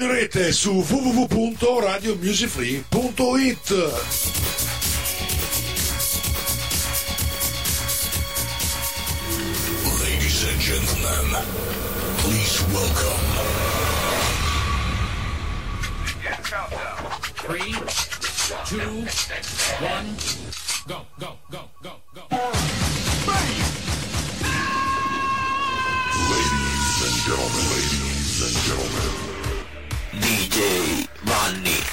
In rete su www.radiomusicfree.it. Ladies and gentlemen, please welcome. Three, two, one, go, go, go, go, go. Ronnie.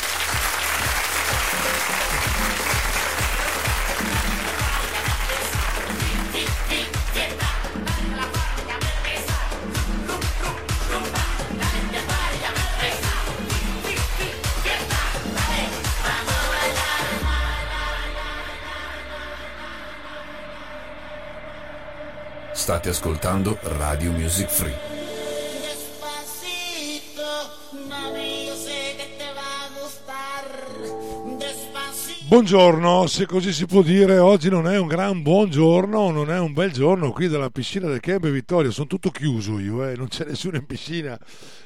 State ascoltando Radio Music Free. Buongiorno, se così si può dire, oggi non è un gran buongiorno, non è un bel giorno qui dalla piscina del Camp Vittoria, sono tutto chiuso io, eh, non c'è nessuno in piscina,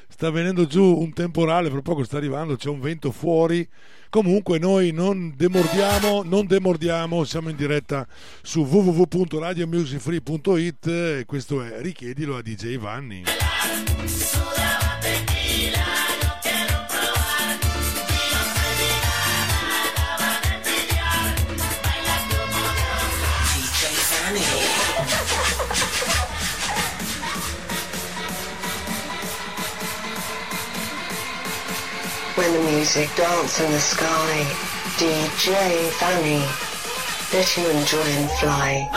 sta venendo giù un temporale, fra poco sta arrivando, c'è un vento fuori, comunque noi non demordiamo, non demordiamo, siamo in diretta su www.radiomusicfree.it questo è Richiedilo a DJ Vanni. When the music dance in the sky, DJ Fanny, let you enjoy and fly.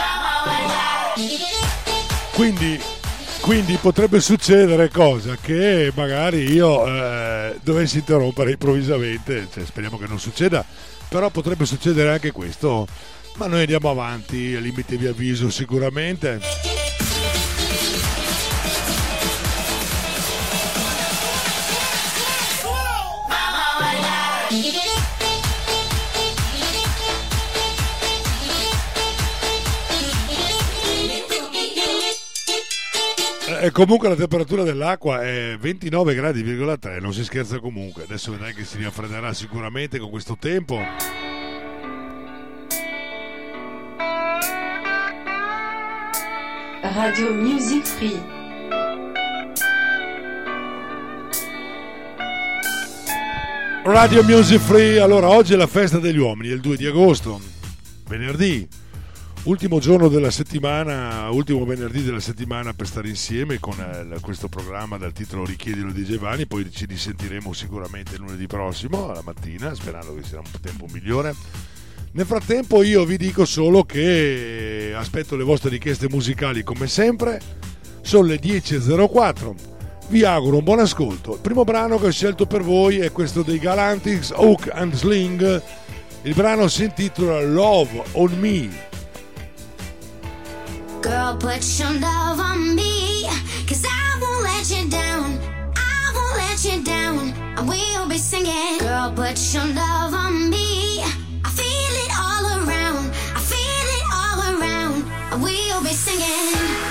Quindi, quindi potrebbe succedere cosa? Che magari io eh, dovessi interrompere improvvisamente, cioè, speriamo che non succeda, però potrebbe succedere anche questo. Ma noi andiamo avanti, al limite vi avviso sicuramente. E comunque la temperatura dell'acqua è 29 gradi,3, non si scherza comunque. Adesso vedrai che si raffredderà sicuramente con questo tempo. Radio Music Free. Radio Music Free, allora oggi è la festa degli uomini, è il 2 di agosto, venerdì, ultimo giorno della settimana, ultimo venerdì della settimana per stare insieme con eh, questo programma dal titolo Richiedilo di Giovanni, poi ci risentiremo sicuramente lunedì prossimo, alla mattina, sperando che sia un tempo migliore. Nel frattempo io vi dico solo che aspetto le vostre richieste musicali come sempre, sono le 10.04 vi auguro un buon ascolto. Il primo brano che ho scelto per voi è questo dei Galantics Hook and Sling. Il brano si intitola Love on Me. Girl, put your love on me, cause I won't let you down. I won't let you down. And we'll be singing. Girl, put your love on me. I feel it all around. I feel it all around. And we'll be singing.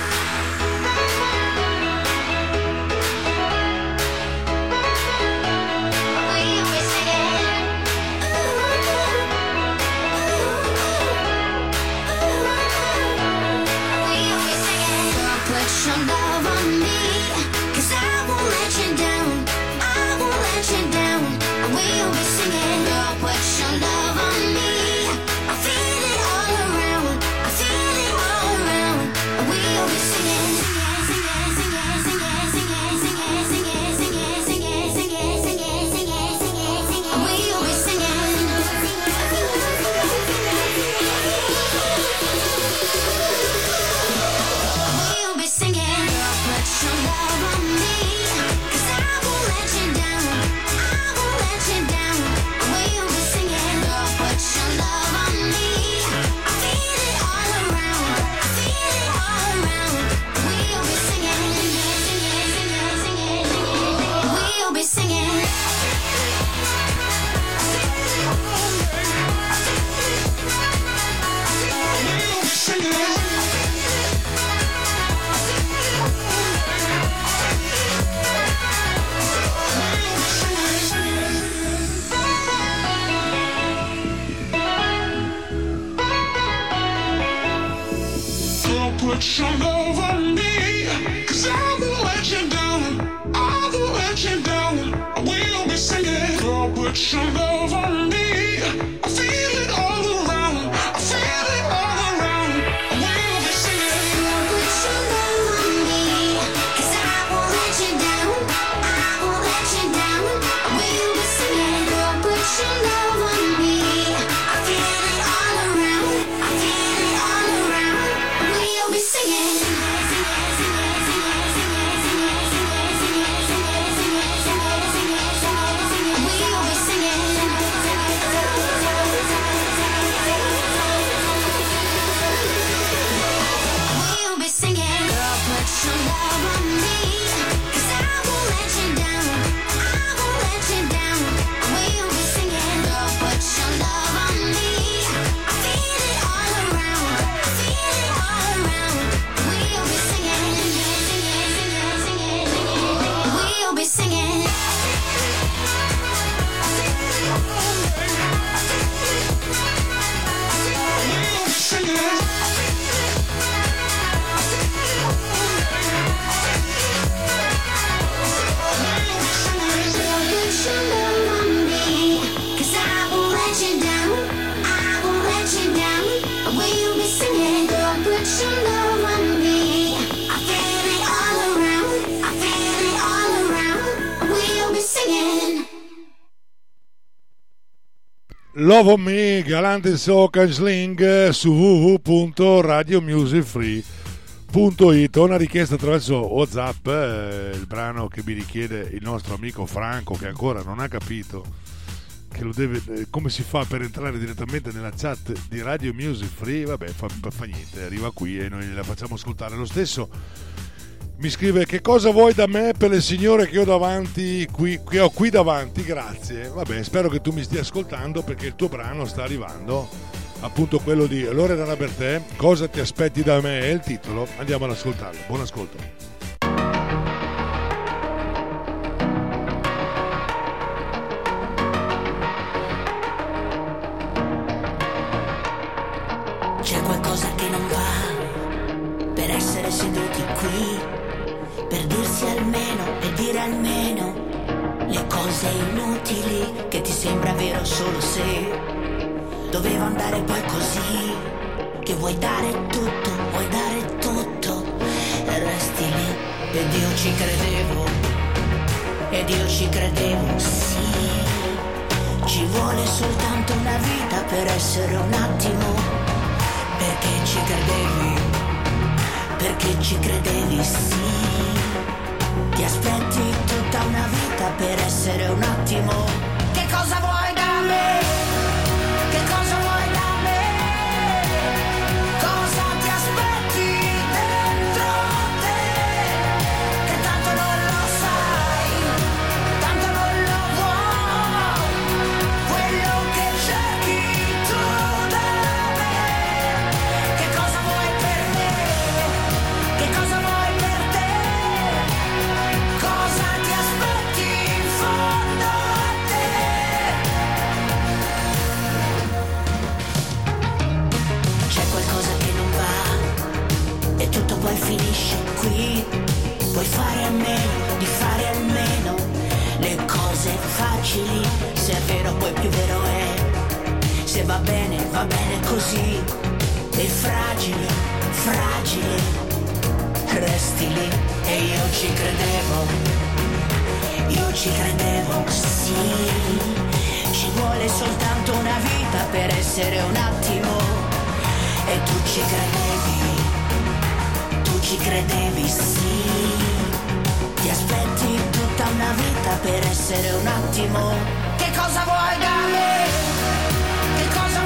Love on Me, Galante Sock and Sling su www.radiomusicfree.it Una richiesta attraverso Whatsapp, eh, il brano che mi richiede il nostro amico Franco che ancora non ha capito deve, eh, come si fa per entrare direttamente nella chat di Radio Music Free. Vabbè, fa, fa niente, arriva qui e noi la facciamo ascoltare. Lo stesso mi scrive che cosa vuoi da me per le signore che ho davanti qui, che ho qui davanti? Grazie. Vabbè spero che tu mi stia ascoltando perché il tuo brano sta arrivando appunto quello di Loredana Bertè cosa ti aspetti da me? è il titolo. Andiamo ad ascoltarlo. Buon ascolto. C'è qualcosa che non va per essere seduti qui, dirsi almeno e dire almeno le cose inutili che ti sembra vero solo se doveva andare poi così, che vuoi dare tutto, vuoi dare tutto e resti lì ed io ci credevo, ed io ci credevo, sì, ci vuole soltanto una vita per essere un attimo perché ci credevi, perché ci credevi, sì. Ti aspetti tutta una vita per essere un attimo. Che cosa vuoi da me? Poi finisce qui. Puoi fare a meno di fare almeno le cose facili. Se è vero poi più vero è. Se va bene, va bene così. E fragile, fragile. Resti lì e io ci credevo. Io ci credevo, sì. Ci vuole soltanto una vita per essere un attimo. E tu ci credevi, ci credevi, sì. Ti aspetti tutta una vita per essere un attimo. Che cosa vuoi da me? Che cosa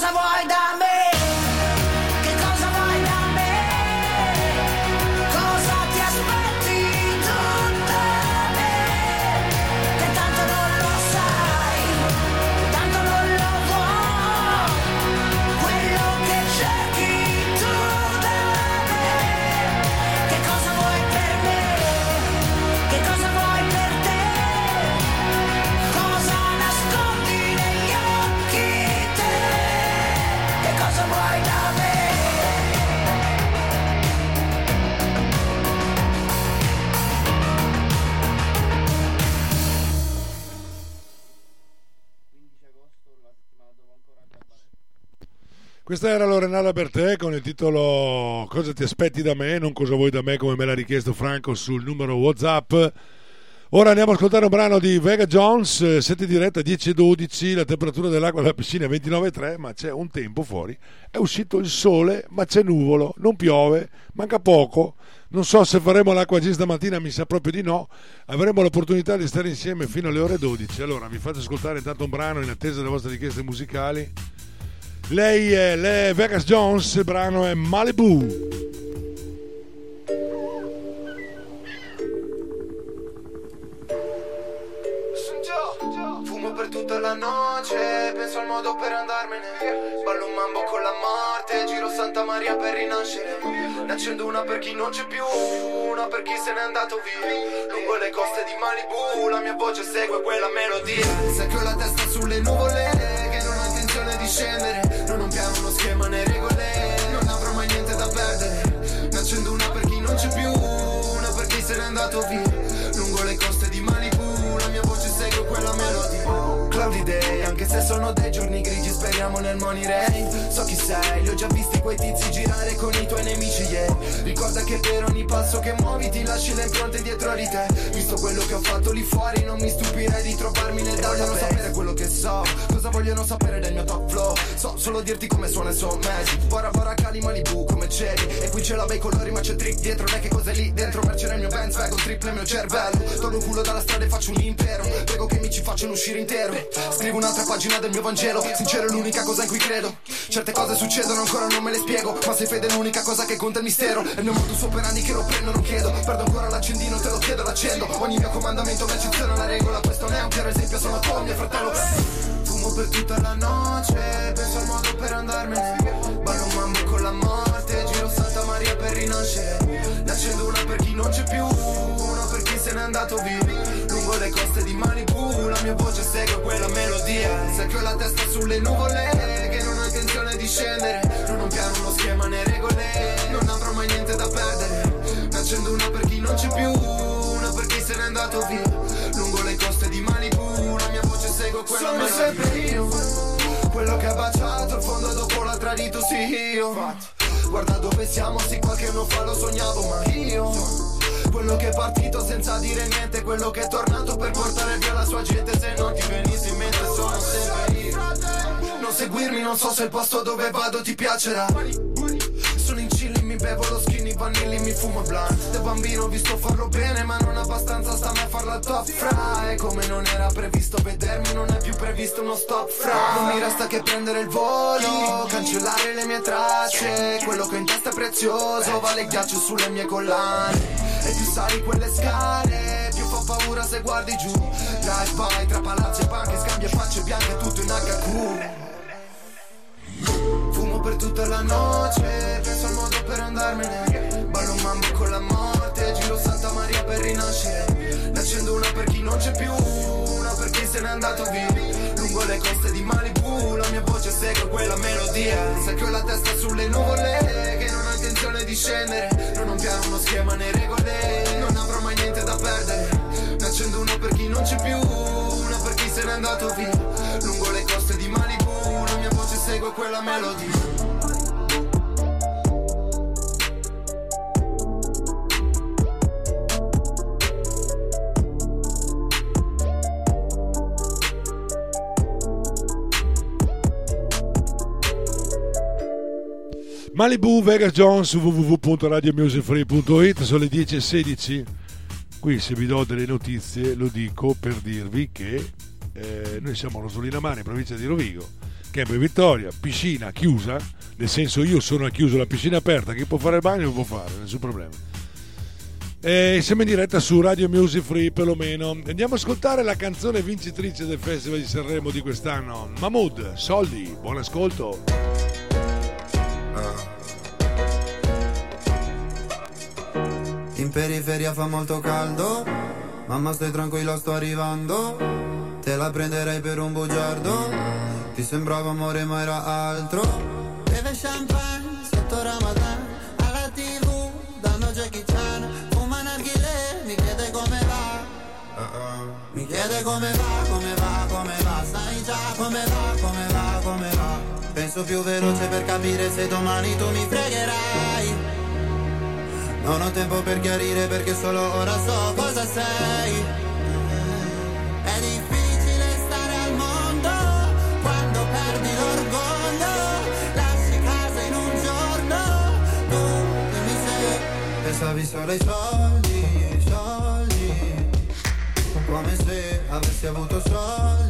cosa vuoi da Questa era Lorenala Bertè con il titolo Cosa ti aspetti da me, non cosa vuoi da me come me l'ha richiesto Franco sul numero Whatsapp. Ora andiamo a ascoltare un brano di Vega Jones, eh, 7 diretta 10 e 12, la temperatura dell'acqua della piscina è 29,3 ma c'è un tempo fuori, è uscito il sole ma c'è nuvolo, non piove, manca poco, non so se faremo l'acqua G stamattina, mi sa proprio di no, avremo l'opportunità di stare insieme fino alle ore 12, allora vi faccio ascoltare intanto un brano in attesa delle vostre richieste musicali. Lei è le Vegas Jones, il brano è Malibu. Fumo per tutta la notte, penso al modo per andarmene. Ballo un mambo con la morte, giro Santa Maria per rinascere. Ne accendo una per chi non c'è più, una per chi se n'è andato via. Lungo le coste di Malibu, la mia voce segue quella melodia. Se che ho la testa sulle nuvole, che non scendere. Non ho un piano, uno schema né regole, non avrò mai niente da perdere. Ne accendo una per chi non c'è più, una per chi se n'è andato via. Anche se sono dei giorni grigi, speriamo nel money rain. So chi sei, li ho già visti quei tizi girare con i tuoi nemici, yeah. Ricorda che per ogni passo che muovi ti lasci le impronte dietro di te. Visto quello che ho fatto lì fuori, non mi stupirei di trovarmi nel down. Vogliono sapere quello che so, cosa vogliono sapere del mio top flow. So solo dirti come suona e sono mesi. Bora bora cali Malibu come c'eri. E qui ce la bei colori, ma c'è trick dietro. Non è che cos'è lì dentro, merce nel mio Benz, vengo triple nel mio cervello. Torno culo dalla strada e faccio un impero. Prego che mi ci facciano uscire intero. Scrivo un'altra pagina del mio Vangelo. Sincero è l'unica cosa in cui credo. Certe cose succedono ancora non me le spiego. Ma se fede è l'unica cosa che conta il mistero. È il mio modus operandi che lo prendo, non chiedo. Perdo ancora l'accendino, te lo chiedo, l'accendo. Ogni mio comandamento è un'eccezione, una regola. Questo non è un chiaro esempio, sono tuo mio fratello. Fumo per tutta la notte, penso al modo per andarmene. Ballo mambo con la morte, giro Santa Maria per rinascere. Ne accendo una per chi non c'è più, una per chi se n'è andato via. Lungo le coste di Malibu, la mia voce segue quella melodia. Se che ho la testa sulle nuvole, che non ho intenzione di scendere. Non ho un piano, uno schema né regole, non avrò mai niente da perdere. Ne accendo una per chi non c'è più, una per chi se n'è andato via. Lungo le coste di Malibu, la mia voce segue quella Sono melodia. sempre io, quello che ha baciato il fondo dopo l'ha tradito, sì io. Guarda dove siamo, sì qualche anno fa lo sognavo, ma io. Quello che è partito senza dire niente, quello che è tornato per portare via la sua gente. Se non ti venisse in mente, sono sempre io. Non seguirmi, non so se il posto dove vado ti piacerà. Sono in chilli, mi bevo lo skinny vanilli, mi fumo blunt Da bambino ho visto farlo bene, ma non abbastanza sta a farla top fra E come non era previsto vedermi, non è più previsto uno stop fra Non mi resta che prendere il volo, cancellare le mie tracce Quello che ho in testa è prezioso, vale ghiaccio sulle mie collane E più sali quelle scale, più fa paura se guardi giù Drive by tra palazzi e panche, scambia facce bianche, tutto in HQ Fumo per tutta la notte, penso al modo per andarmene. Ballo mambo con la morte, giro Santa Maria per rinascere. Ne accendo una per chi non c'è più, una per chi se n'è andato via. Lungo le coste di Malibu, la mia voce segue quella melodia. Sai che ho la testa sulle nuvole, che non ho intenzione di scendere. Non ho un piano, uno schema né regole, non avrò mai niente da perdere. Ne accendo una per chi non c'è più, una per chi se n'è andato via. Lungo le coste di Malibu, la mia voce segue quella melodia. Malibu Vegas Jones www.radiomusicfree.it sono le 10.16 qui se vi do delle notizie lo dico per dirvi che eh, noi siamo a Rosolina Mare in provincia di Rovigo Campo Vittoria, piscina chiusa, nel senso io sono a chiuso, la piscina aperta, chi può fare il bagno può fare, nessun problema. E siamo in diretta su Radio Music Free perlomeno. Andiamo ad ascoltare la canzone vincitrice del Festival di Sanremo di quest'anno. Mahmood, Soldi, buon ascolto. In periferia fa molto caldo, mamma stai tranquilla sto arrivando, te la prenderei per un bugiardo, ti sembrava amore ma era altro. Beve champagne sotto Ramadan, alla tv danno Jackie Chan, fuma narghile, mi chiede come va. Mi chiede come va, come va, come va, sai già come va, Penso più veloce per capire se domani tu mi fregherai. Non ho tempo per chiarire perché solo ora so cosa sei. È difficile stare al mondo quando perdi l'orgoglio. Lasci casa in un giorno, tu dimmi se pensavi solo ai soldi, soldi. Come se avessi avuto soldi,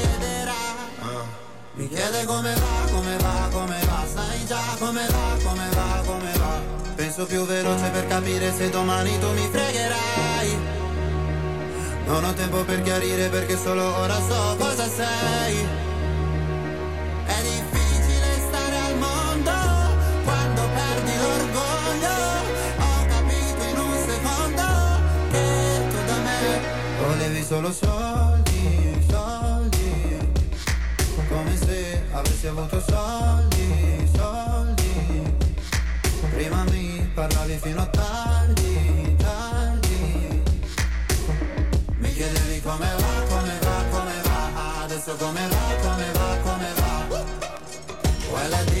Mi chiede come va, come va, come va Sai già come va, come va, come va Penso più veloce per capire se domani tu mi fregherai non ho tempo per chiarire perché solo ora so cosa sei. È difficile stare al mondo quando perdi l'orgoglio. Ho capito in un secondo che tu da me volevi solo soldi, avuto soldi, soldi. Prima mi parlavi fino a tardi, tardi. Mi chiedevi come va, come va, come va Adesso come va, come va, come va Waladi, waladi,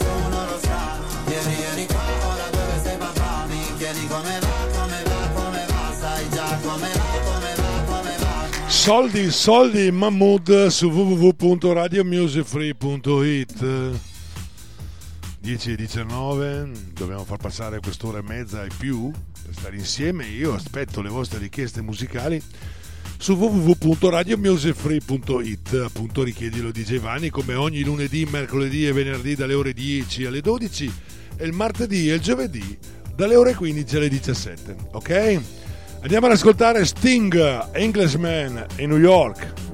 chiedi come va, come va, come va. Sai già come va, come va, come va. Soldi, soldi, Mahmood su www.radiomusicfree.it 10 e 19, dobbiamo far passare quest'ora e mezza e più per stare insieme. Io aspetto le vostre richieste musicali su www.radiomusicfree.it appunto richiedilo di Giovanni come ogni lunedì, mercoledì e venerdì dalle ore 10 alle 12 e il martedì e il giovedì dalle ore 15 alle 17 ok? Andiamo ad ascoltare Sting, Englishman in New York.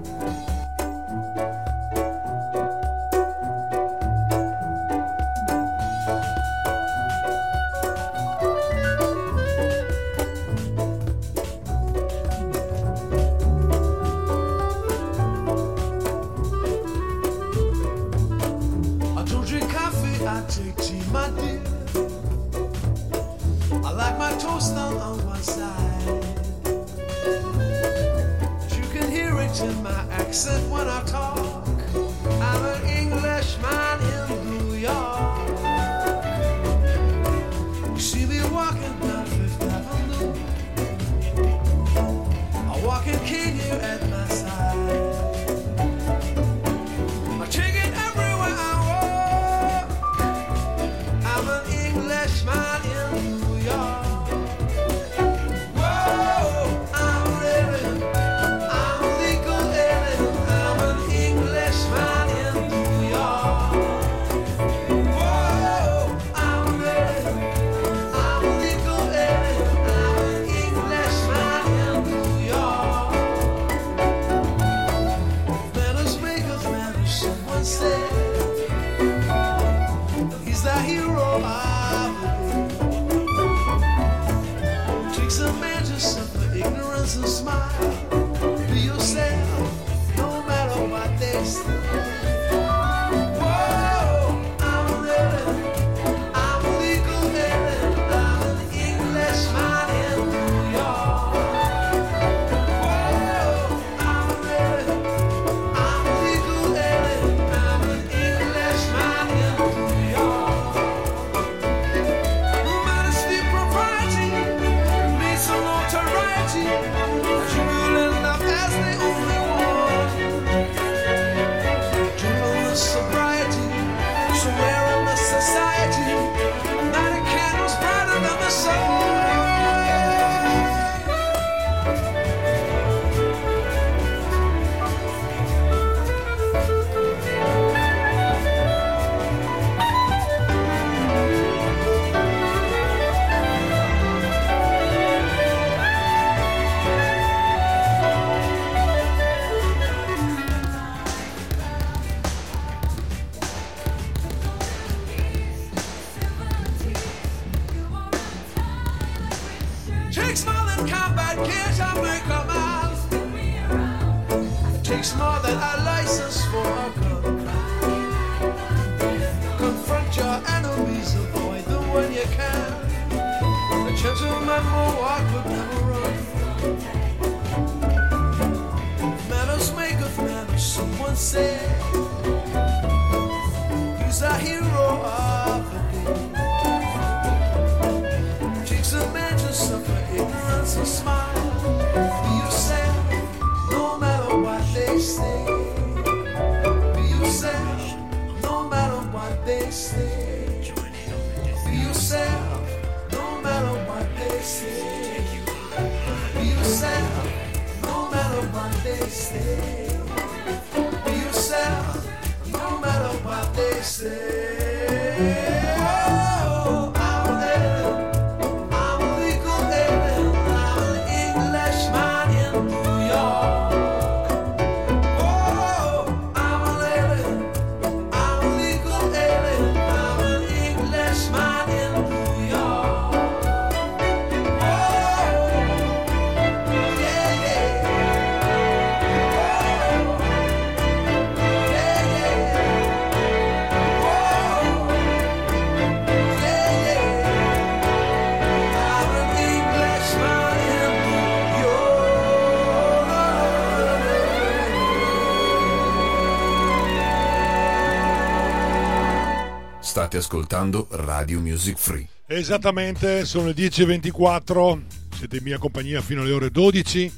State ascoltando Radio Music Free. Esattamente, sono le 10.24, siete in mia compagnia fino alle ore 12.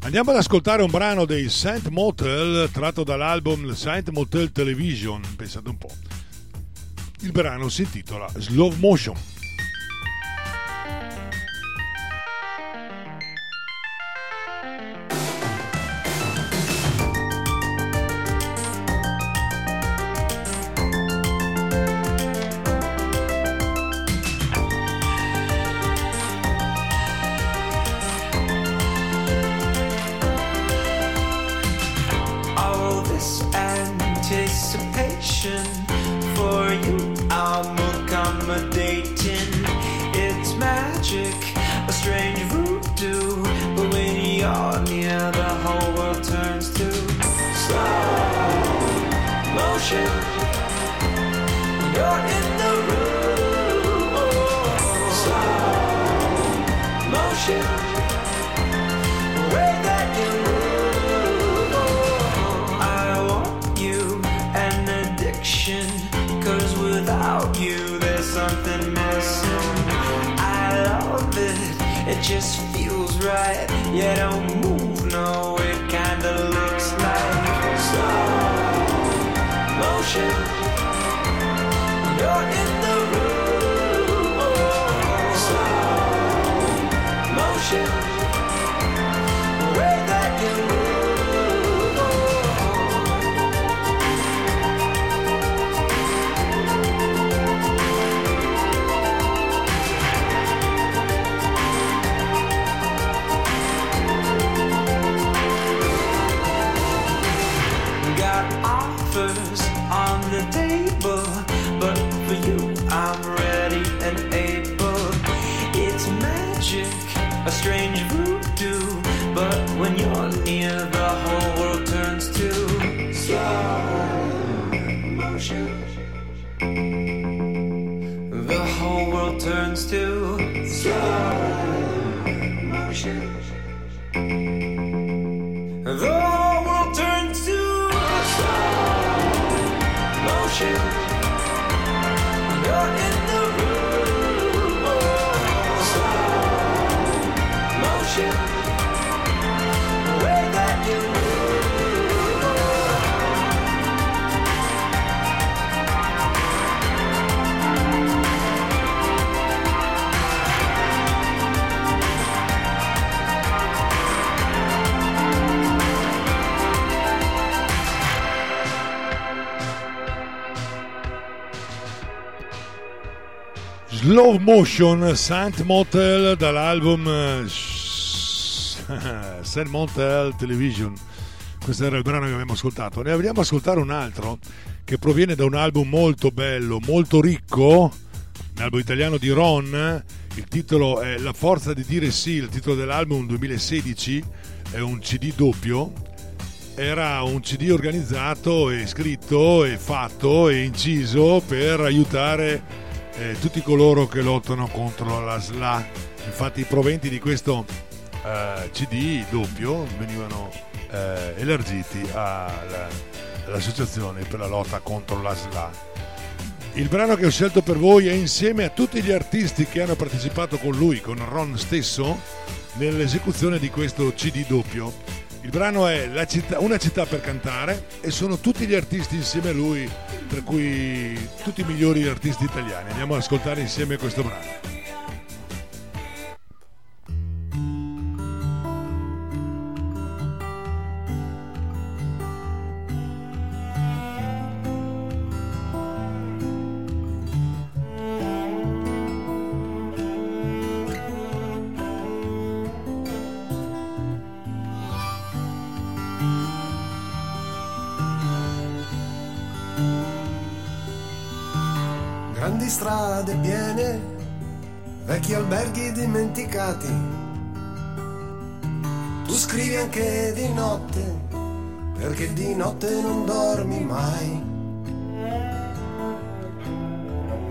Andiamo ad ascoltare un brano dei Saint Motel tratto dall'album Saint Motel Television, pensate un po'. Il brano si intitola Slow Motion. about you, there's something missing. I love it, it just feels right. You don't move nowhere. Slow Motion Saint Motel dall'album eh, Saint Motel Television. Questo era il brano che abbiamo ascoltato. Ne andiamo ad ascoltare un altro che proviene da un album molto bello, molto ricco, un album italiano di Ron. Il titolo è La forza di dire sì, il titolo dell'album 2016 è un CD doppio. Era un CD organizzato e scritto e fatto e inciso per aiutare eh, tutti coloro che lottano contro la SLA. Infatti i proventi di questo eh, CD doppio venivano eh, elargiti alla- all'associazione per la lotta contro la SLA. Il brano che ho scelto per voi è insieme a tutti gli artisti che hanno partecipato con lui, con Ron stesso, nell'esecuzione di questo CD doppio. Il brano è città- Una città per cantare e sono tutti gli artisti insieme a lui, tra cui tutti i migliori artisti italiani. Andiamo ad ascoltare insieme questo brano. Strade piene, vecchi alberghi dimenticati. Tu scrivi anche di notte, perché di notte non dormi mai.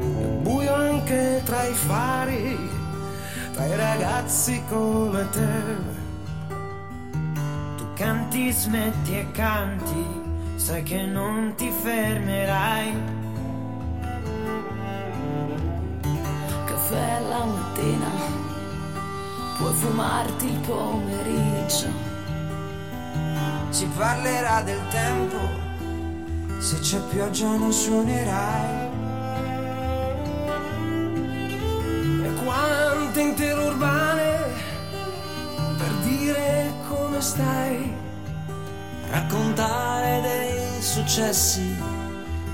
È buio anche tra i fari, tra i ragazzi come te. Tu canti, smetti e canti, sai che non ti fermerai. Caffè la mattina, puoi fumarti il pomeriggio. Si parlerà del tempo, se c'è pioggia non suonerai. E quante interurbane per dire come stai. Raccontare dei successi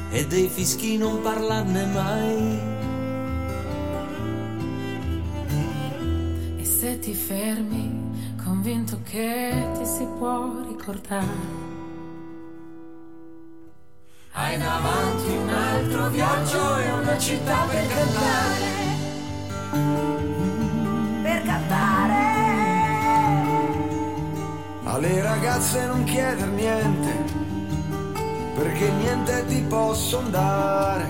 e dei fischi non parlarne mai. Se ti fermi, convinto che ti si può ricordare. Hai davanti un altro viaggio e una città per cantare. Per cantare. Alle ragazze non chieder niente, perché niente ti posso dare.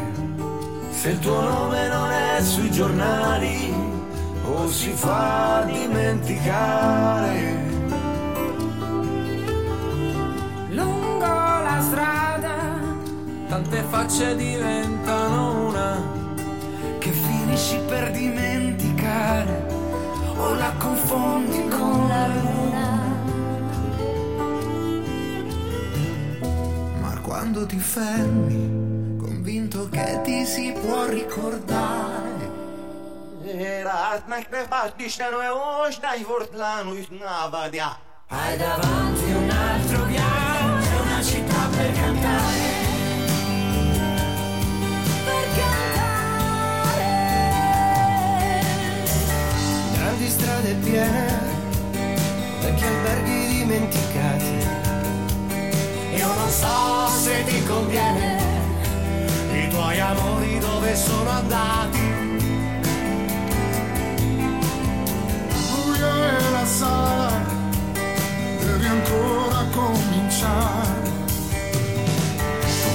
Se il tuo nome non è sui giornali o si fa dimenticare. Lungo la strada, Tante facce diventano una che finisci per dimenticare o la confondi con la luna. Ma quando ti fermi, convinto che ti si può ricordare. Rád megpróbált Isten olyan ostály volt lánújt návadia. Hai davanti un altro viaggio, una città per cantare. Per cantare. Grandi strade piene, vecchi alberghi dimenticati. Io non so se ti conviene, i tuoi amori dove sono andati. La devi ancora cominciare.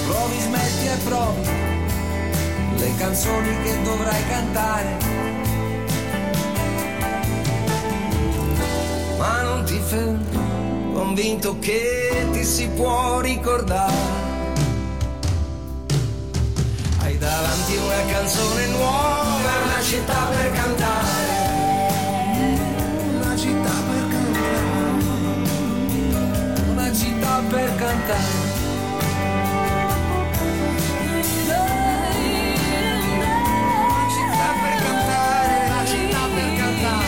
Provi, smetti e provi, le canzoni che dovrai cantare. Ma non ti fermi, convinto che ti si può ricordare. Hai davanti una canzone nuova, una città per cantare. Per cantare. Una per cantare. Una per cantare.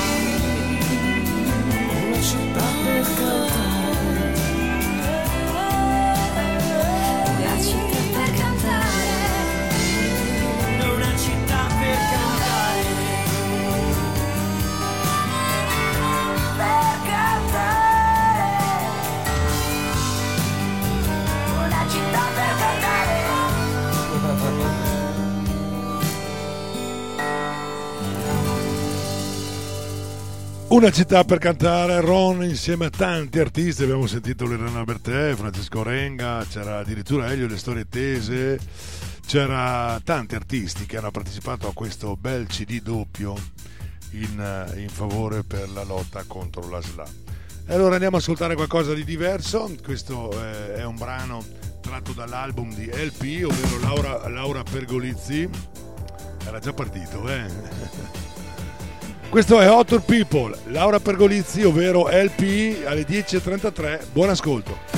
Una per cantare. Una città per cantare, Ron insieme a tanti artisti, abbiamo sentito Lorena Bertè, Francesco Renga, c'era addirittura Elio Le Storie Tese, c'era tanti artisti che hanno partecipato a questo bel CD doppio in, in favore per la lotta contro la SLA. E allora andiamo ad ascoltare qualcosa di diverso, questo eh, è un brano tratto dall'album di LP, ovvero Laura, Laura Pergolizzi, era già partito, eh? Questo è Hotter People, Laura Pergolizzi, ovvero LP alle 10.33. Buon ascolto.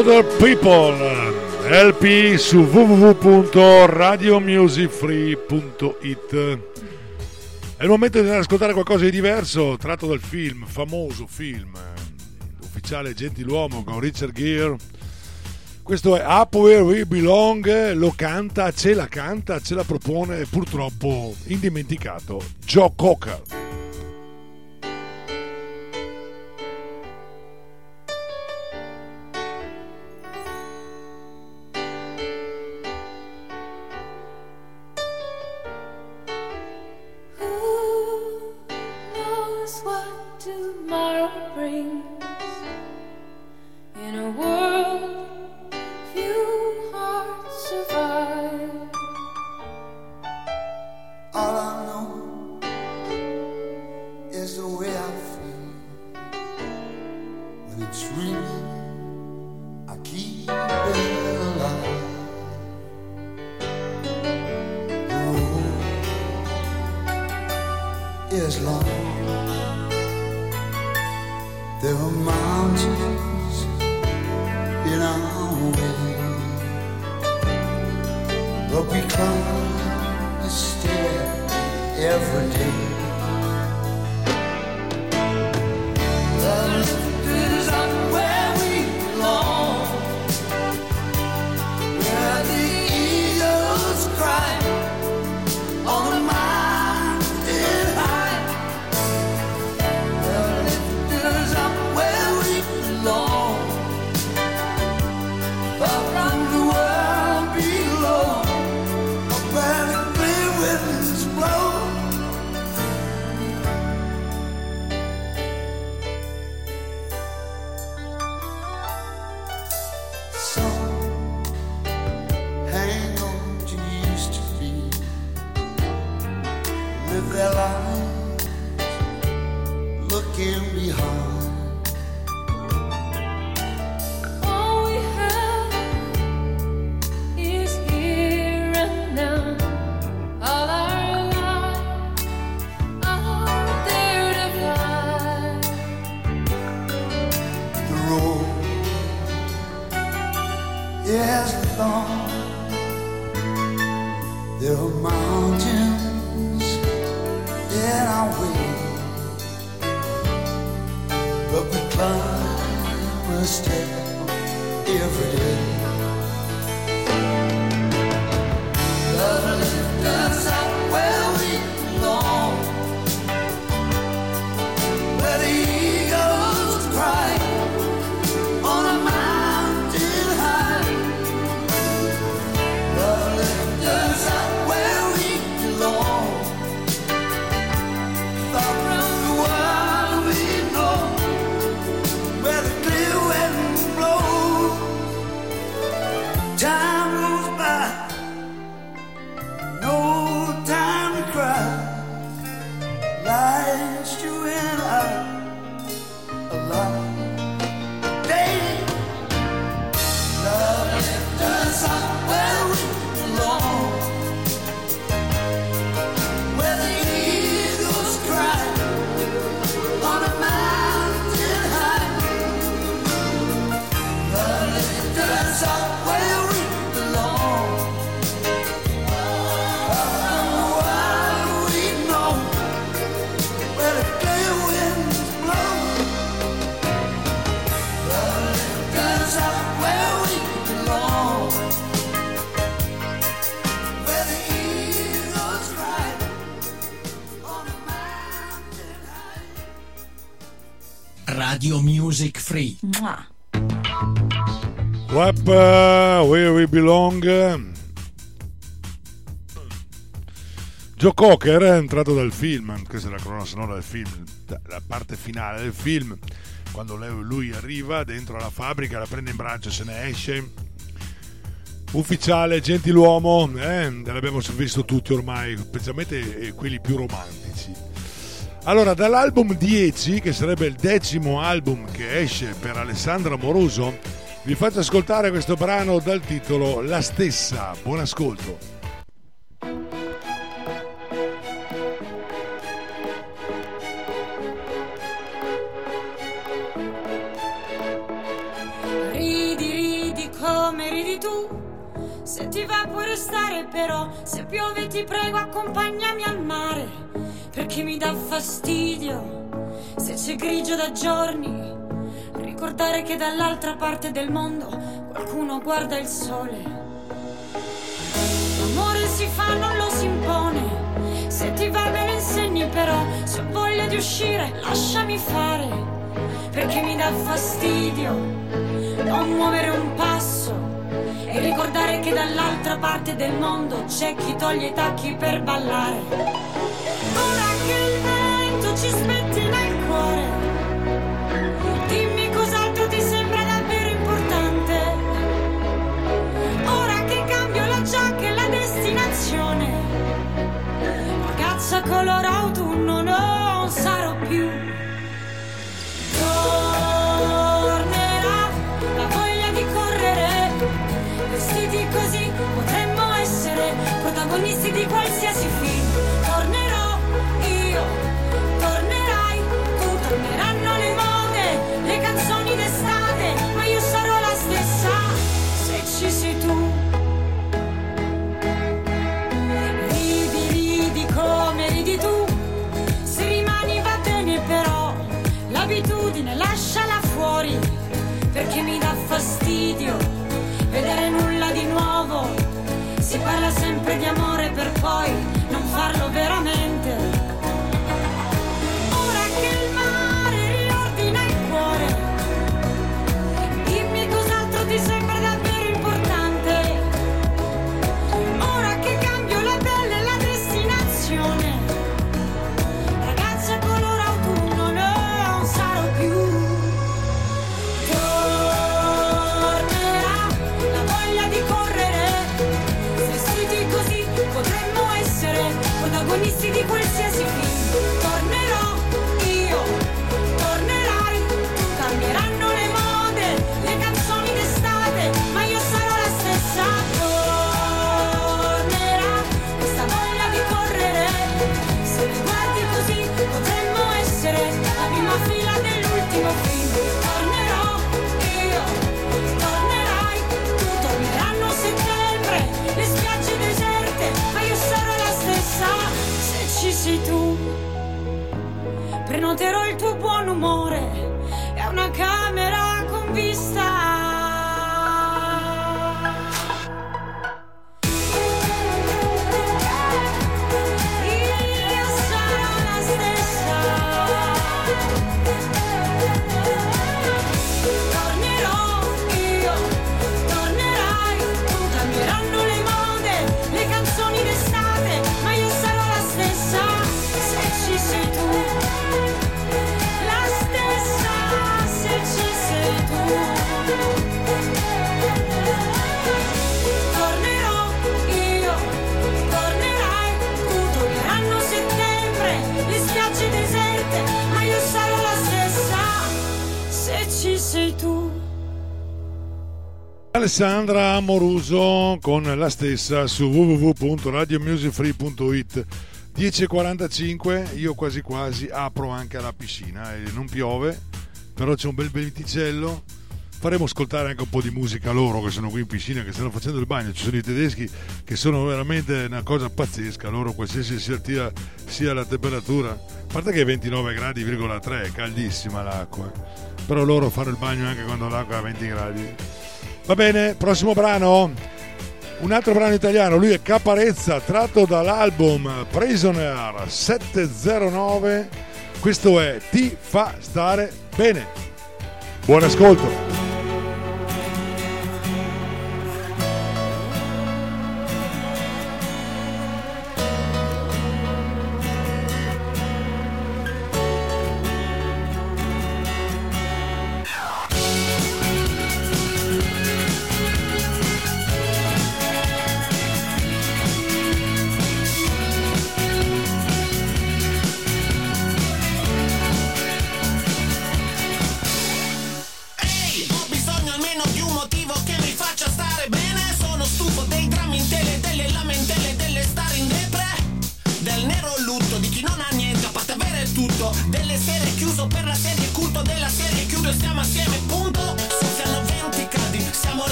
Other People, LP su www.radiomusicfree.it. È il momento di andare ad ascoltare qualcosa di diverso, tratto dal film, famoso film, eh, ufficiale Gentiluomo con Richard Gere. Questo è Up Where We Belong, lo canta, ce la canta, ce la propone, purtroppo indimenticato, Joe Cocker. Joe Cocker è entrato dal film, questa è la colonna sonora del film, la parte finale del film, quando lui arriva dentro alla fabbrica, la prende in braccio, e se ne esce. Ufficiale, gentiluomo, eh, l'abbiamo visto tutti ormai, specialmente eh, quelli più romantici. Allora, dall'album 10, che sarebbe il decimo album che esce per Alessandra Moroso, vi faccio ascoltare questo brano dal titolo La stessa. Buon ascolto. Restare però, se piove ti prego accompagnami al mare, perché mi dà fastidio. Se c'è grigio da giorni, ricordare che dall'altra parte del mondo qualcuno guarda il sole. L'amore si fa, non lo si impone. Se ti va me lo insegni però, se ho voglia di uscire lasciami fare, perché mi dà fastidio non muovere un passo e ricordare che dall'altra parte del mondo c'è chi toglie i tacchi per ballare. Ora che il vento ci spetti nel cuore, dimmi cos'altro ti sembra davvero importante. Ora che cambio la giacca e la destinazione, ragazza color autunno non sarò più. Vedere nulla di nuovo. Si parla sempre di amore per poi non farlo veramente. Alessandra Amoruso con la stessa su www.radiomusicfree.it 10.45 io quasi quasi apro anche la piscina e non piove però c'è un bel venticello. Faremo ascoltare anche un po' di musica loro che sono qui in piscina che stanno facendo il bagno. Ci sono i tedeschi che sono veramente una cosa pazzesca loro qualsiasi sia, sia la temperatura. A parte che è 29 gradi,3 è caldissima l'acqua però loro fanno il bagno anche quando l'acqua è a 20 gradi Va bene, prossimo brano. Un altro brano italiano, lui è Caparezza, tratto dall'album Prisoner 709. Questo è Ti fa stare bene. Buon ascolto.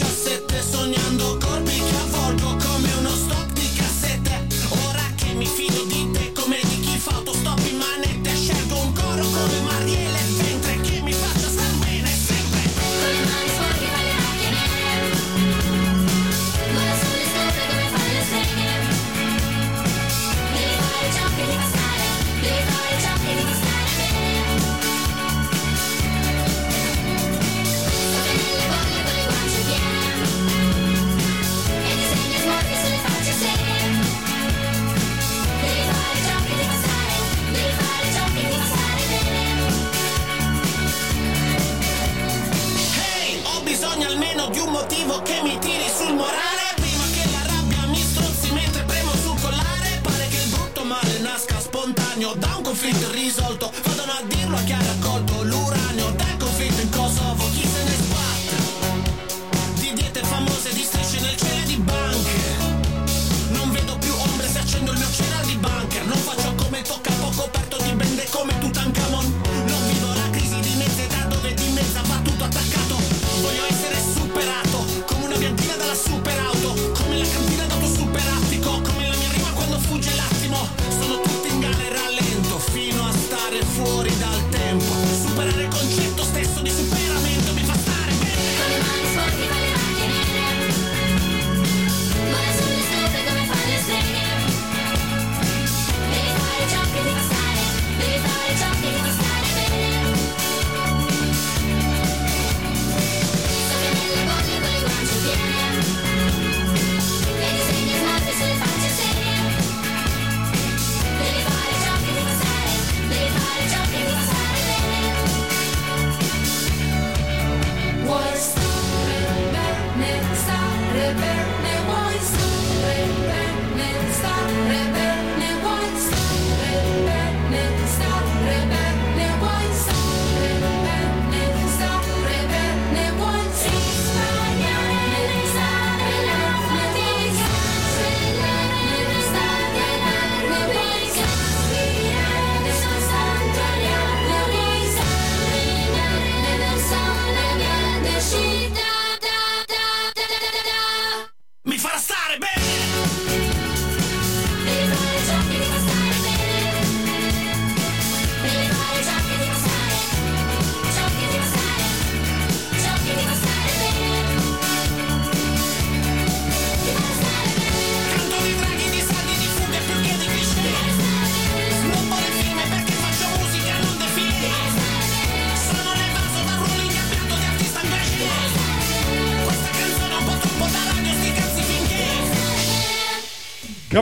Muchas te soñando con mi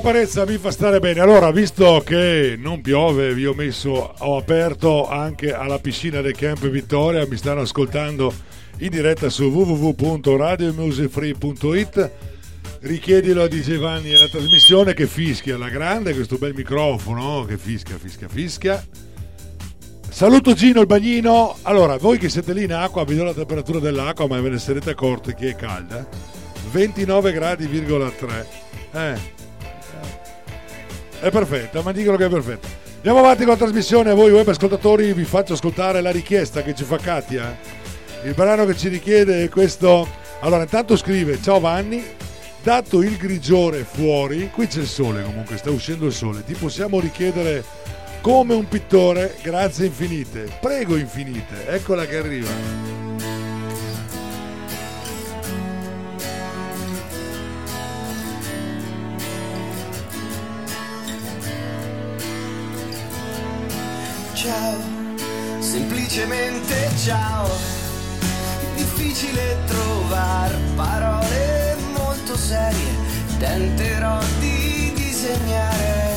Caparezza mi fa stare bene. Allora, visto che non piove, vi ho messo, ho aperto anche alla piscina del Camp Vittoria. Mi stanno ascoltando in diretta su www.radiomusicfree.it. Richiedilo a DJ Vanni e la trasmissione che fischia alla grande, questo bel microfono che fischia, fischia, fischia. Saluto Gino il bagnino. Allora, voi che siete lì in acqua, vi do la temperatura dell'acqua, ma ve ne sarete accorti che è calda. 29 gradi,3. Eh, è perfetta, ma dicono che è perfetta. Andiamo avanti con la trasmissione. A voi web ascoltatori vi faccio ascoltare la richiesta che ci fa Katia. Il brano che ci richiede è questo. Allora, intanto scrive: Ciao Vanni, dato il grigiore fuori, qui c'è il sole comunque, sta uscendo il sole. Ti possiamo richiedere come un pittore, grazie infinite. Prego infinite, eccola che arriva. Semplicemente ciao. Difficile trovare parole molto serie. Tenterò di disegnare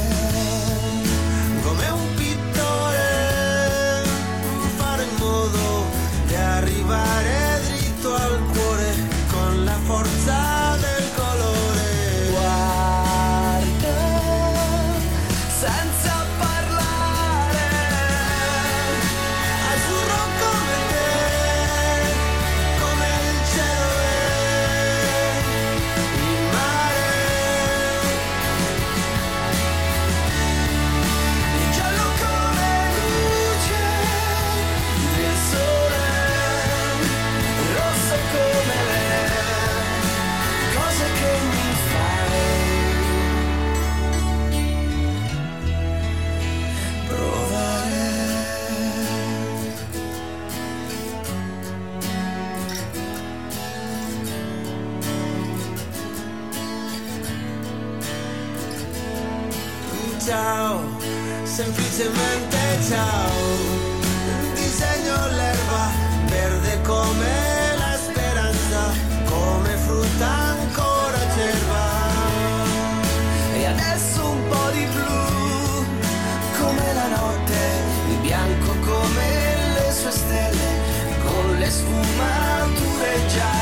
come un pittore. Fare in modo di arrivare dritto al cuore con la forza semplicemente ciao. Disegno l'erba verde come la speranza, come frutta ancora cerva. E adesso un po' di blu, come la notte, il bianco come le sue stelle, con le sfumature gialle.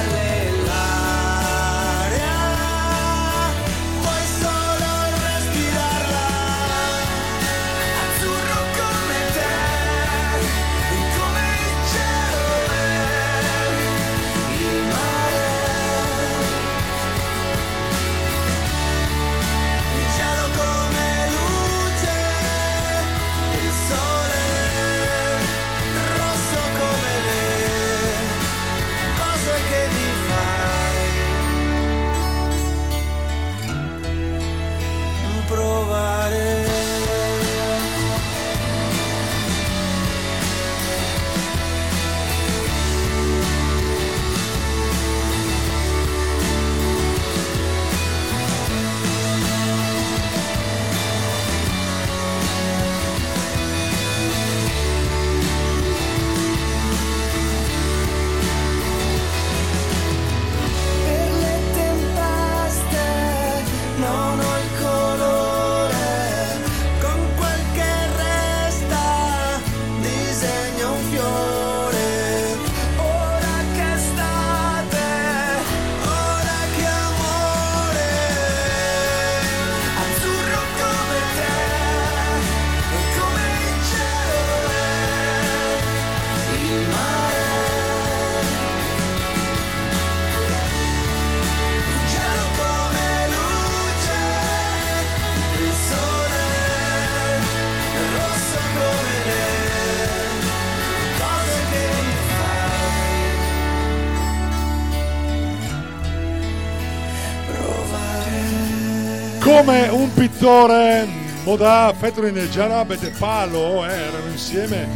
Come un pittore Modà, Fetrin e Jarab e Palo eh, erano insieme.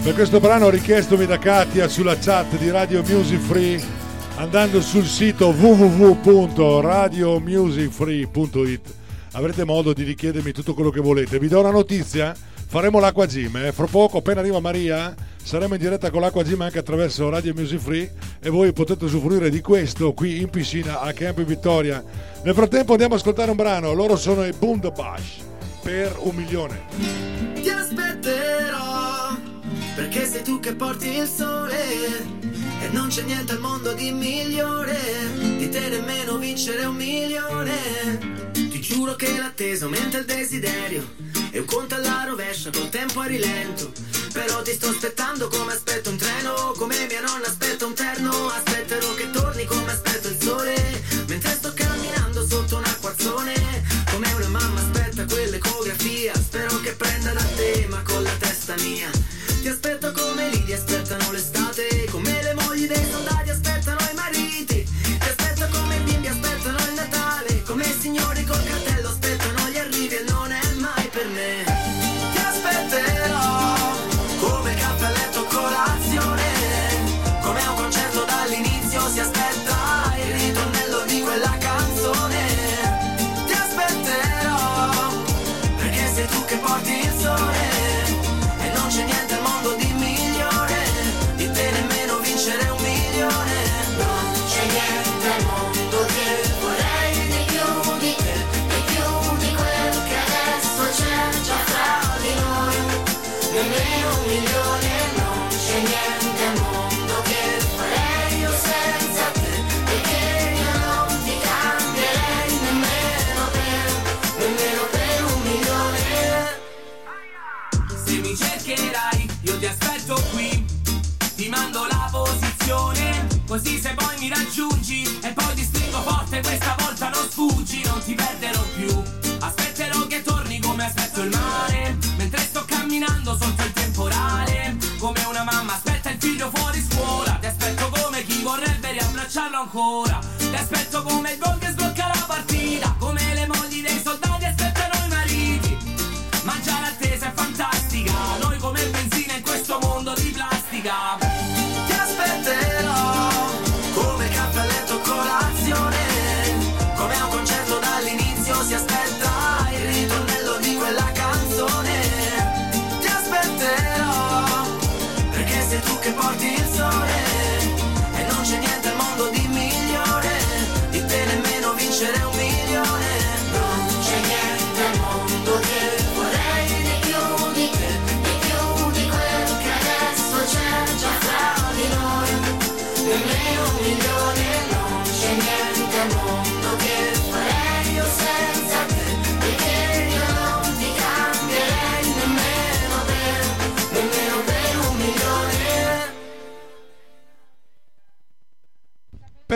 Per questo brano richiestomi da Katia sulla chat di Radio Music Free andando sul sito www.radiomusicfree.it avrete modo di richiedermi tutto quello che volete. Vi do una notizia faremo l'acqua gym eh. fra poco appena arriva Maria saremo in diretta con l'acqua gym anche attraverso Radio Music Free e voi potete usufruire di questo qui in piscina a Camp Vittoria. Nel frattempo andiamo a ascoltare un brano. Loro sono i Bundabash per un milione. Ti aspetterò perché sei tu che porti il sole e non c'è niente al mondo di migliore. Di te nemmeno vincere un milione. Ti giuro che l'attesa aumenta il desiderio e un conto alla rovescia col tempo a rilento. Però ti sto aspettando come aspetto un treno, come mia nonna aspetta un terno. Aspetterò che torni come aspetto il sole, mentre sto camminando sotto un acquazzone. Come una mamma aspetta quell'ecografia, spero che prenda da te ma con la testa mia. Forte, questa volta non sfuggi, non ti perderò più. Aspetterò che torni come aspetto il mare, mentre sto camminando sotto il temporale. Come una mamma aspetta il figlio fuori scuola, ti aspetto come chi vorrebbe riabbracciarlo ancora. Ti aspetto come il gol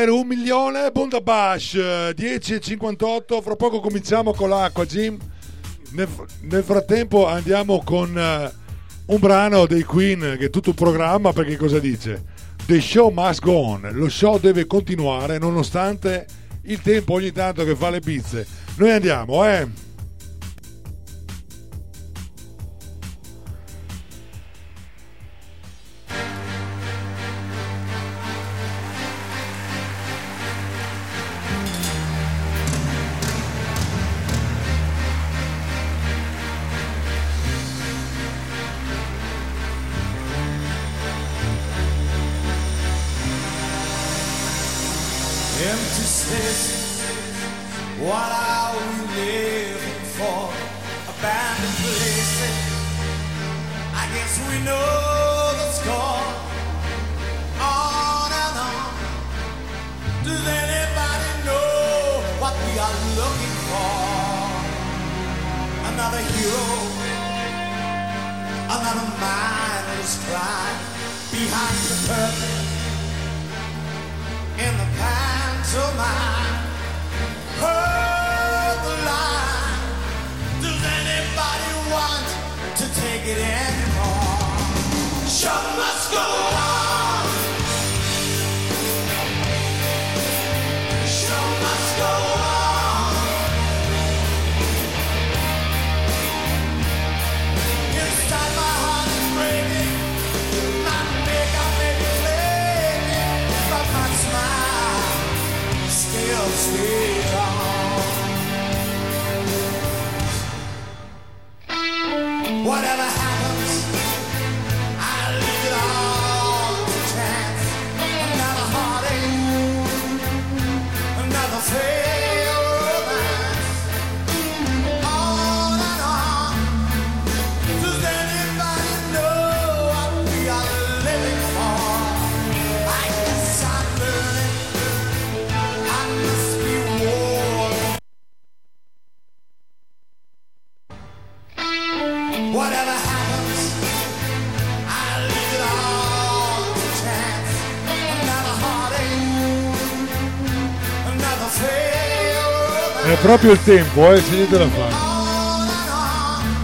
per un milione. Bundabash 10.58 fra poco cominciamo con l'acqua Jim nel, nel frattempo andiamo con eh, un brano dei Queen che è tutto un programma perché cosa dice? The show must go on. Lo show deve continuare nonostante il tempo ogni tanto che fa le pizze. Noi andiamo eh proprio il tempo, eh, c'è niente da fare.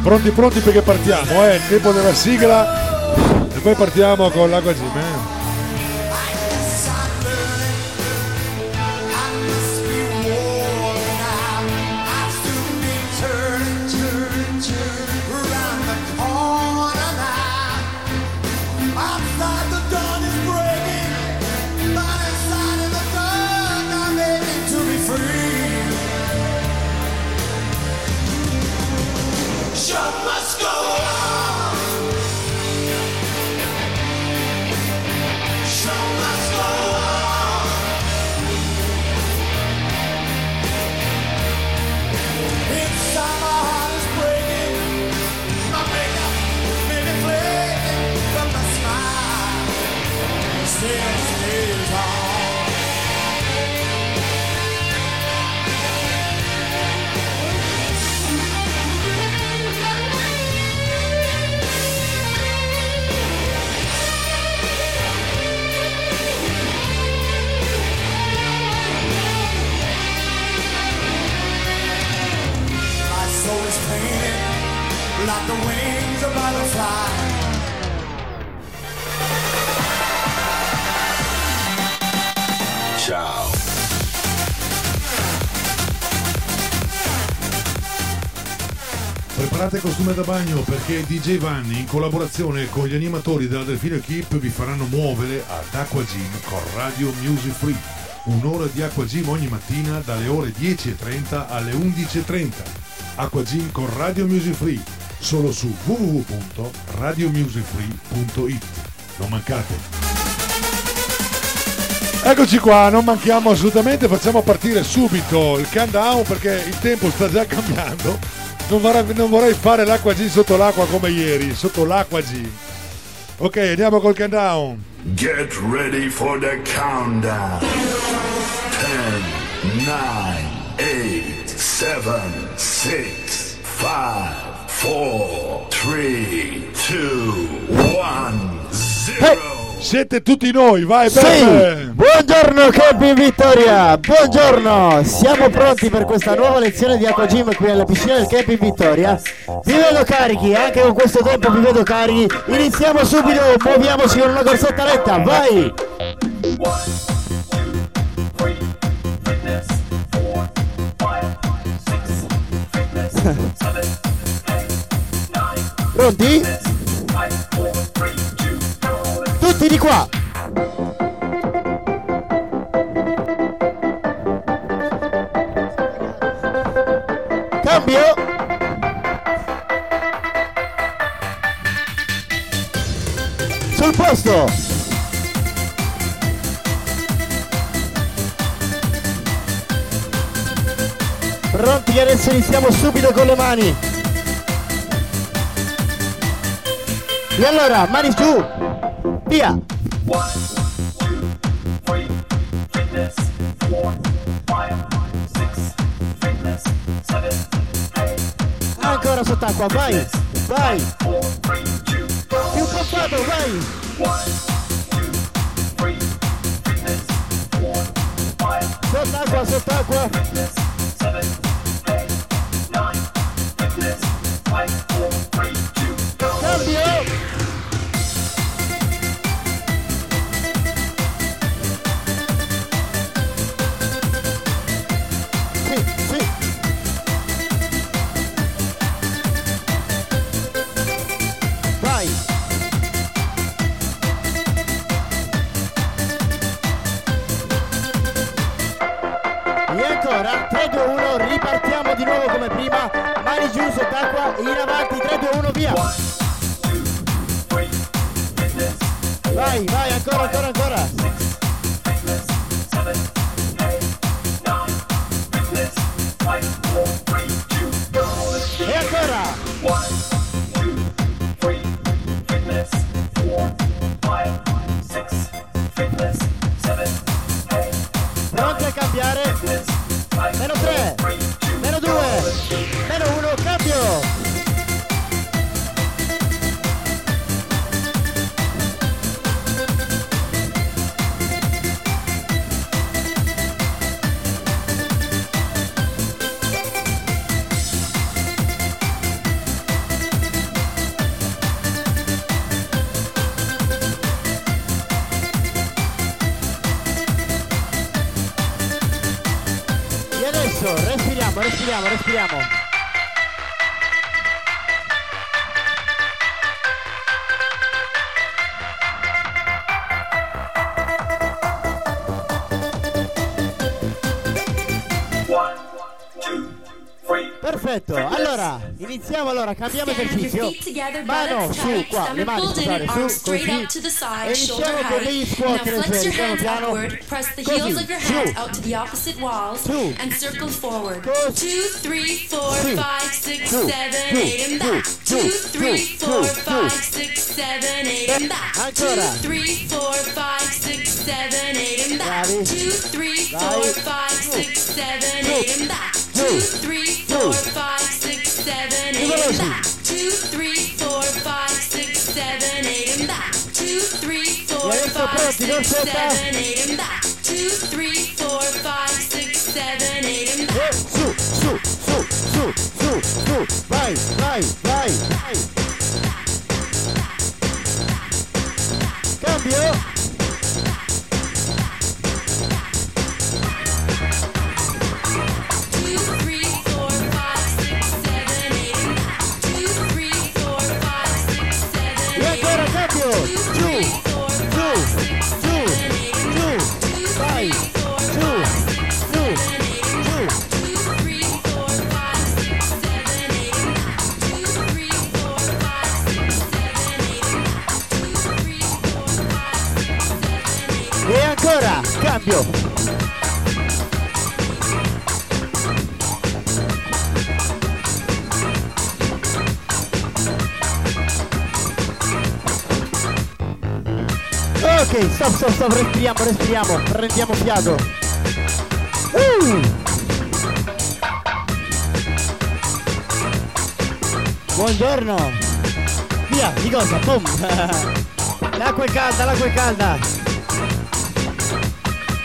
Pronti pronti perché partiamo, eh, il tempo della sigla e poi partiamo con l'acqua Jim, eh. Costume da bagno perché DJ Vanni in collaborazione con gli animatori della Delfino Equip vi faranno muovere ad Aqua Gym con Radio Music Free. Un'ora di Aqua Gym ogni mattina dalle ore 10.30 alle 11.30. Aqua Gym con Radio Music Free solo su www.radiomusicfree.it. Non mancate! Eccoci qua, non manchiamo assolutamente, facciamo partire subito il countdown perché il tempo sta già cambiando. Non vorrei, non vorrei fare l'acqua G sotto l'acqua come ieri, sotto l'acqua G. Ok, andiamo col countdown. Get ready for the countdown. 10, 9, 8, 7, 6, 5, 4, 3, 2, 1, 0. Siete tutti noi, vai Sì, buongiorno Camping Vittoria, buongiorno, siamo pronti per questa nuova lezione di Aqua Gym qui alla piscina del Camping Vittoria. Vi vedo carichi, anche con questo tempo vi vedo carichi. Iniziamo subito, muoviamoci con una corsetta letta, vai! Pronti? Tutti di qua! Cambio! Sul posto! Pronti adesso iniziamo subito con le mani! E allora, mani Yeah. Agora você tá com a vai? Vai! Four, e o papado vai! One, você tá com a, você tá com a. Fitness, in avanti, 3, 2, 1, via. Vai, vai, ancora, ancora, ancora. E ancora. Pronti a cambiare? Meno 3, meno 2, meno 1, iniziamo allora, cambiamo esercizio. Mano su qua, le mani scusate, su così. E iniziamo con degli squat leggeri, piano piano. Press the Così, heels of your su. hands out to the opposite walls Su. and circle forward. Two, three, four, five, six, Su, su, and back. su, su, su. five, six, seven, eight, and back. Two, Ancora. three, four, five, six, seven, eight, and back. Two, three, four, five, six, seven, eight, and back. Two, three, four, five, and back. Two, three, four, five, six, seven, eight, and back. Two, three, four, five, six, seven, and back. Two, three, four, five, six, seven, eight, and back. Su, su, su, su. Vai, vai, vai, vai. Stop, stop, stop, respiriamo, respiriamo, prendiamo fiato. Uh! Buongiorno. Via, di cosa? Boom. L'acqua è calda, l'acqua è calda.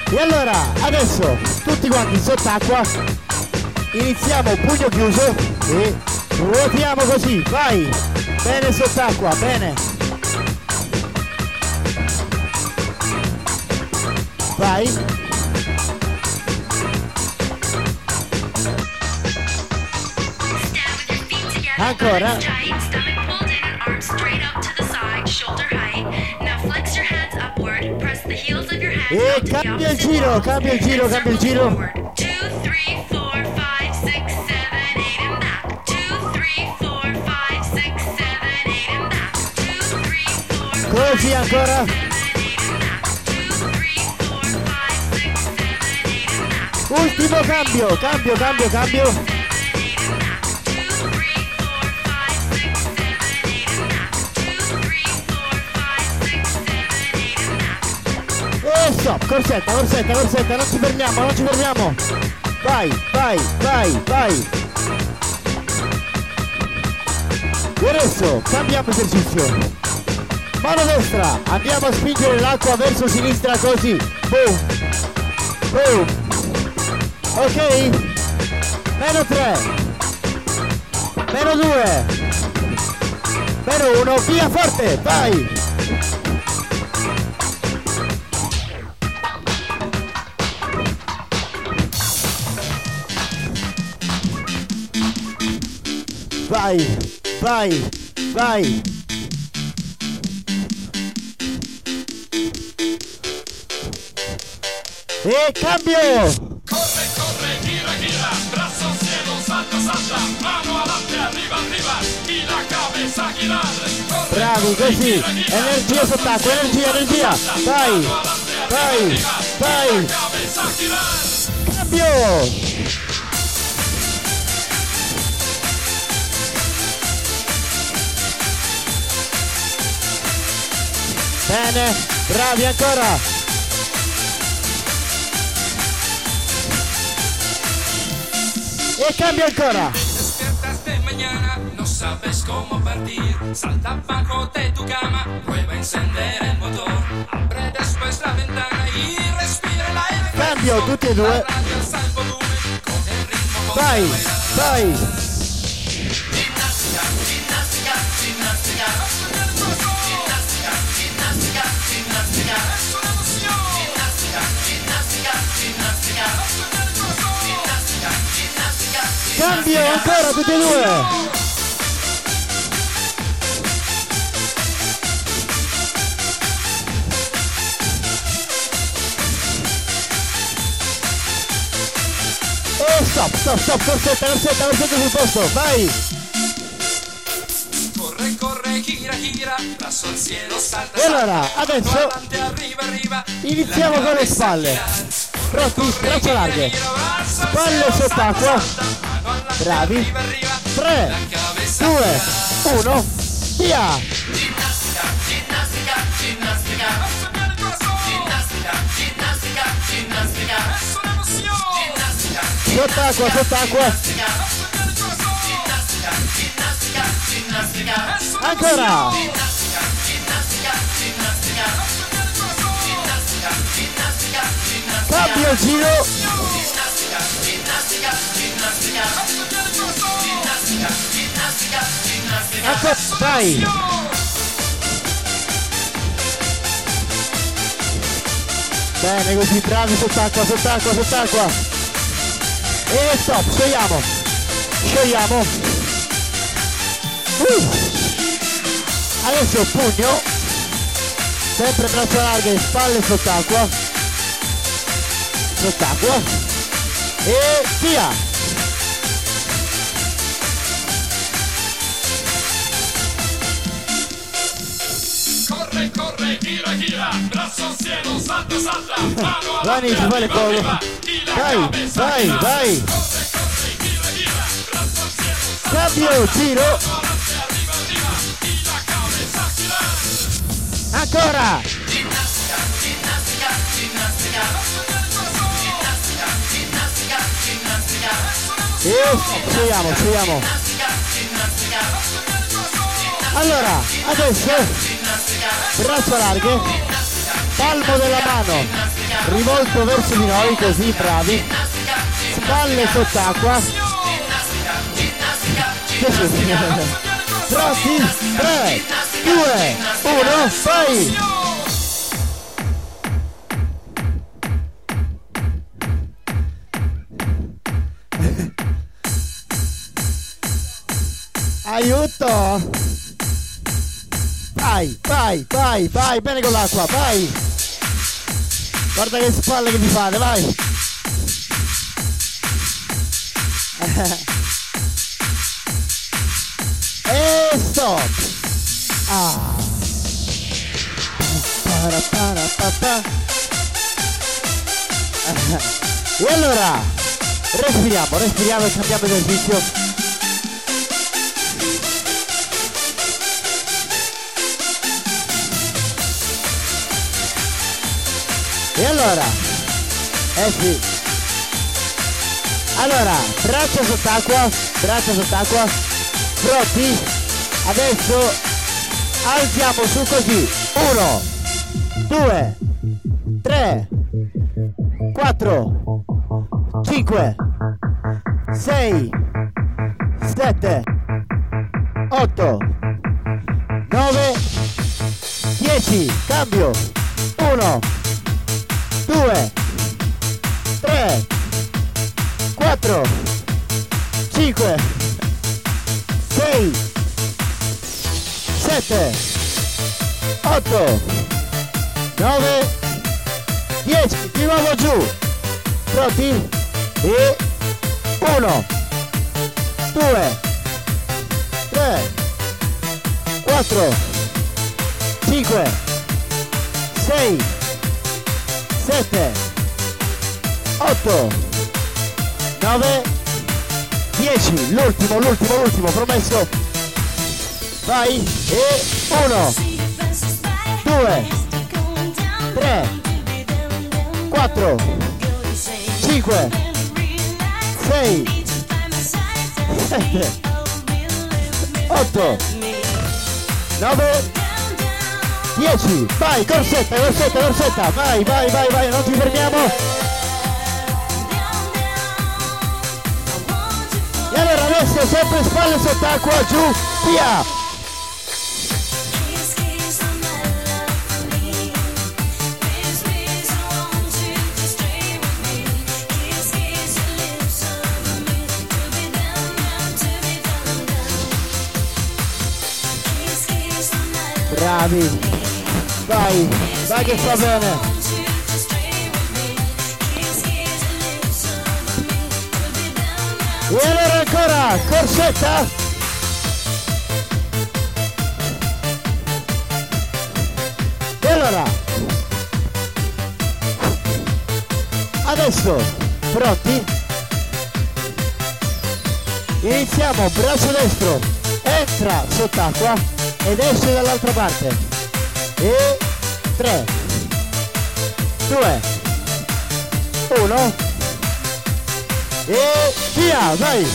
E allora, adesso, tutti quanti sott'acqua, iniziamo pugno chiuso e ruotiamo così, vai! Bene sott'acqua, bene! Vai! Ancora! E cambia il giro, cambia il giro, cambia il giro! Così ancora! Ultimo cambio, cambio, cambio, cambio! E stop, corsetta, corsetta, corsetta, non ci fermiamo, non ci fermiamo! Vai, vai, vai, vai! E adesso cambiamo esercizio! Mano destra, andiamo a spingere l'acqua verso sinistra così! Boom! Boom! Ok? Meno 3! Meno 2! Meno 1, via forte, vai! Vai, vai, vai. E cambio! Bravi, così. Energia sott'acqua, energia, energia. Vai. cabeza girar. Cambio. Bene, bravi ancora. E cambio ancora. Sabes cómo partir. Salta bajo de tu cama, prueba a encender el motor. Abre después la ventana y respira el aire. Cambio tutti e due. Vai, vai. Ginnastica, ginnastica, ginnastica. Ginnastica, ginnastica, ginnastica. Ginnastica, ginnastica, ginnastica. Ginnastica, ginnastica, Cambio ancora tutti e due. Stop, stop, stop, corsetta, corsetta, corsetta sul posto, vai! Corre, corre, gira, gira, brazo al cielo, salta, E allora, adesso adelante, arriba, arriba. Iniziamo con le spalle. Pronti, braccia larghe. Spalle sott'acqua. Bravi. 3, 2, 1, via! Ginnastica, ginnastica, ginnastica. Ginnastica, ginnastica, ginnastica. Ginnastica, Sott'acqua, sott'acqua. ginnastica, ginnastica, ginnastica. Ancora. Ginnastica, ginnastica, ginnastica. Ginnastica, ginnastica, ginnastica. Cambio giro. Ginnastica, ginnastica, ginnastica. Ginnastica, ginnastica, ginnastica. Ancora, vai! Bene così, bravi sott'acqua, sott'acqua, sott'acqua. E stop, sciogliamo. Sciogliamo. Uh. Adesso pugno. Sempre braccia larghe, spalle sott'acqua. Sott'acqua. E via. Corre, corre, gira, gira, brazo al cielo, salta, salta, mano fai le cose. Vai, vai. Cambio, giro. Ancora. Ginnastica, ginnastica, ginnastica. Ginnastica, ginnastica, ginnastica. Scegliamo, scegliamo. Allora, adesso braccia larghe, palmo della mano rivolto verso di noi, così bravi. Spalle sott'acqua. Pronti? 3, 2, 1, vai! Aiuto! Vai, vai, vai, vai, bene con l'acqua, vai! Guarda che spalle che mi fate, vai! E stop! Ah! E allora, respiriamo, respiriamo e cambiamo esercizio. E allora? Eh sì. Allora, braccia sott'acqua, braccia sott'acqua, pronti? Adesso alziamo su così. Uno, due, tre, quattro, cinque, sei, sette, otto, nove, dieci. Cambio. Uno, 2 3 4 5 6 7 8 9 10 di nuovo giù. Pronti? E 1 2, 3, 4, 5, 6, 7, 8, 9, 10. L'ultimo, l'ultimo, l'ultimo, promesso. Vai. E 1, 2, 3, 4, 5, 6, 7, 8, 9, 10. Vai, corsetta, corsetta, corsetta. Vai, vai, vai, vai, non ci fermiamo. E allora adesso sempre spalle sott'acqua, giù, via. Bravi. Vai, vai che fa bene. E allora ancora, corsetta. E allora. Adesso, pronti? Iniziamo, braccio destro, entra sott'acqua ed esce dall'altra parte. E 3, 2, 1 e via, vai!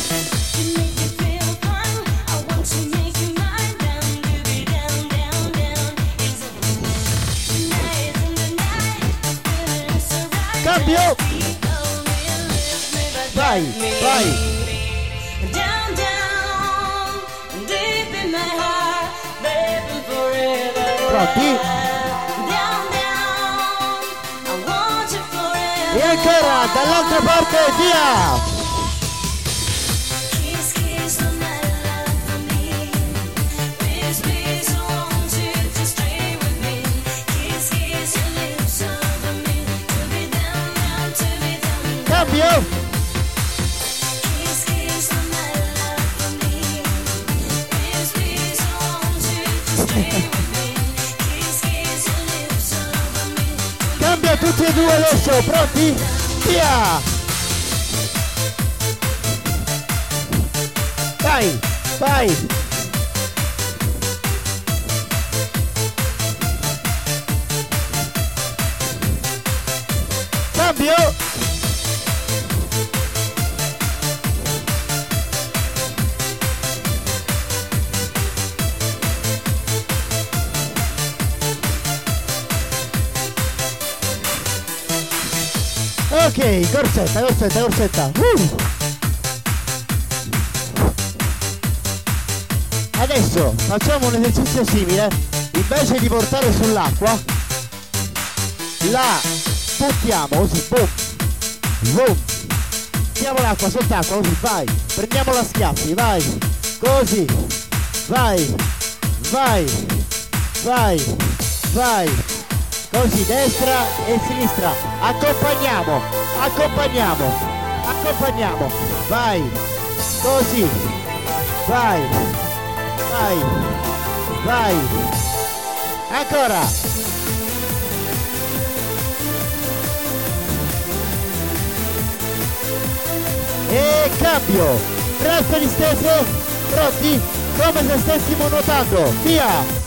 Cambio! Vai, vai! Patti e ancora dall'altra parte via cambio Yeah. tutti e due adesso, pronti? Via! Vai, vai! Ok, corsetta, corsetta, corsetta. Uh! Adesso facciamo un esercizio simile. Invece di portare sull'acqua, la buttiamo così, boom, boom. Mettiamo l'acqua sott'acqua, così, vai. Prendiamo la schiaffi, vai. Così, vai, vai, vai, vai. Così, destra e sinistra. Accompagniamo, accompagniamo, accompagniamo. Vai. Così. Vai. Vai. Vai. Ancora. E cambio. Braccia distese. Pronti? Come se stessimo nuotando. Via.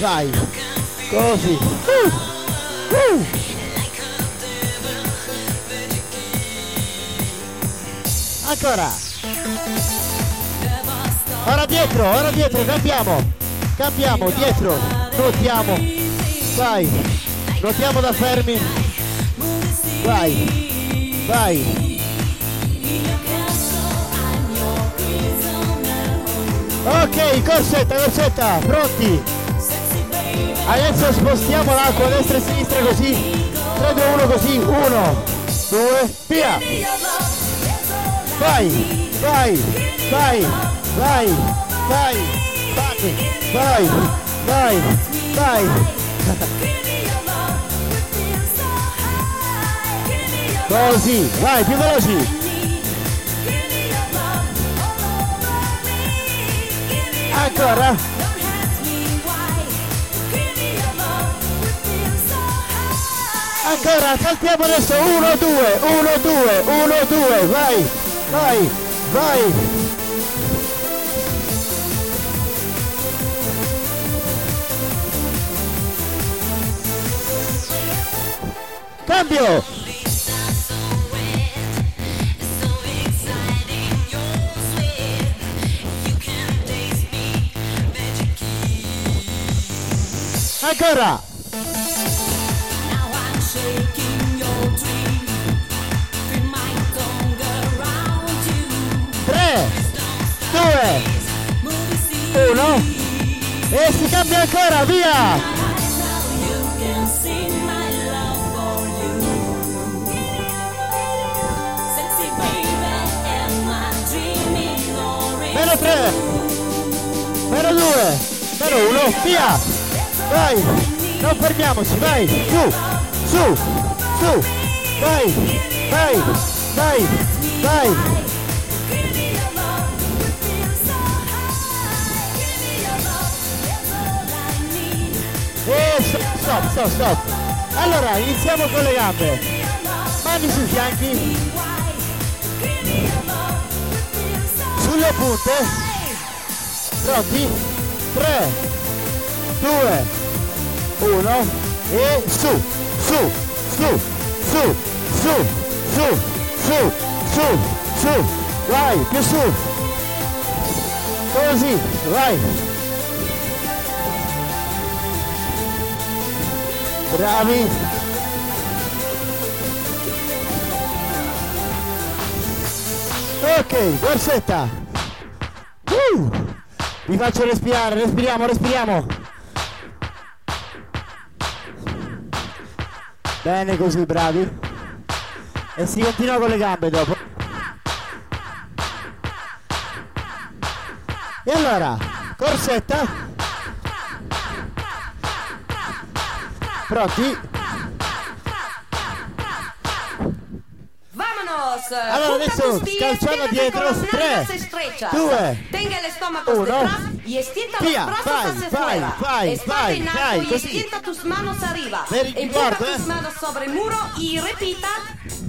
Vai. Così. Uh. Uh. Ancora. Ora dietro, ora dietro, cambiamo. Cambiamo, dietro. Nuotiamo. Vai. Nuotiamo da fermi. Vai. Vai. Ok, corsetta, corsetta, pronti? Adesso spostiamo l'acqua a destra e a sinistra così. 3, 2, 1 così. 1, 2, via. Vai, vai, vai, vai, vai, vai, vai, vai, vai. Così, vai, più veloci. Ancora. Ancora, saltiamo adesso. 1, 2, 1, 2, 1, 2, vai, vai, vai. Cambio. Ancora. Cambia ancora, via! Meno tre, meno due, meno uno, via! Vai, non fermiamoci, vai, su, su, su, vai, vai, vai, vai. Stop, stop, stop. Allora, iniziamo con le gambe. Mani sui fianchi. Sulle punte. Pronti? 3, 2, 1 e su, su, su, su, su, su, su, su, su. Vai, più su. Così, vai. Bravi. Ok, borsetta. Uh, vi faccio respirare, respiriamo, respiriamo. Bene così, bravi. E si continua con le gambe dopo. E allora, corsetta. Pronti? Vámonos. Allora, adesso scalciamo dietro, con las tre, nalgas estrechas. due, Tenga el estómago uno. detrás y Via, los brazos vai, hacia vai, vai, Espalda vai, en alto vai, y così. extienda tus manos arriba. Very Empuja guarda, tus eh. manos sobre el muro y repita.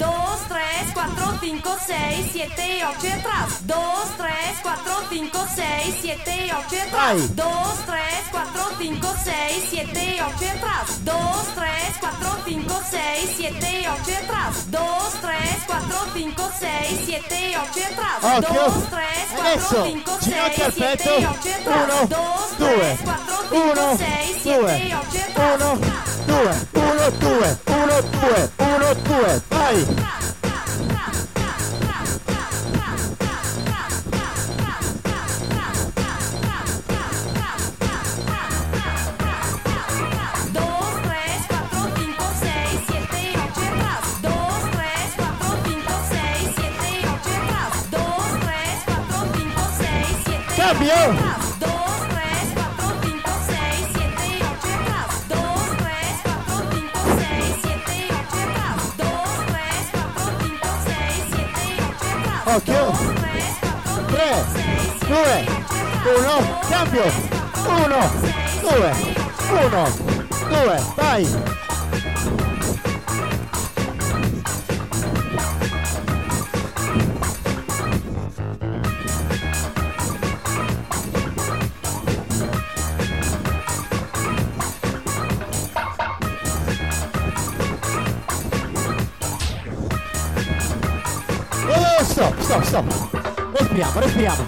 2, 3, 4, 5, 6, 7, 8 e atrás. 2, 3, 4, 5, 6, 7, 8 e atrás. 2, 3, 4, 5, 6, 7, 8 e atrás. 2, 3, 4, 5, 6, 7, 8 e atrás. 2, 3, 4, 5, 6, 7, 8 e atrás. 2, 3, 4, 5, 6, 7, 8 e atrás. 2, 3, 4, 5, 6, 7, 8 y atrás. 7, 8 e 2. tuve, uno tuve, uno tuve, uno tuve, ay. Campeão! Occhio! 3, 2, 1, cambio! 1, 2, 1, 2, vai! Stop! Respiriamo, respiriamo!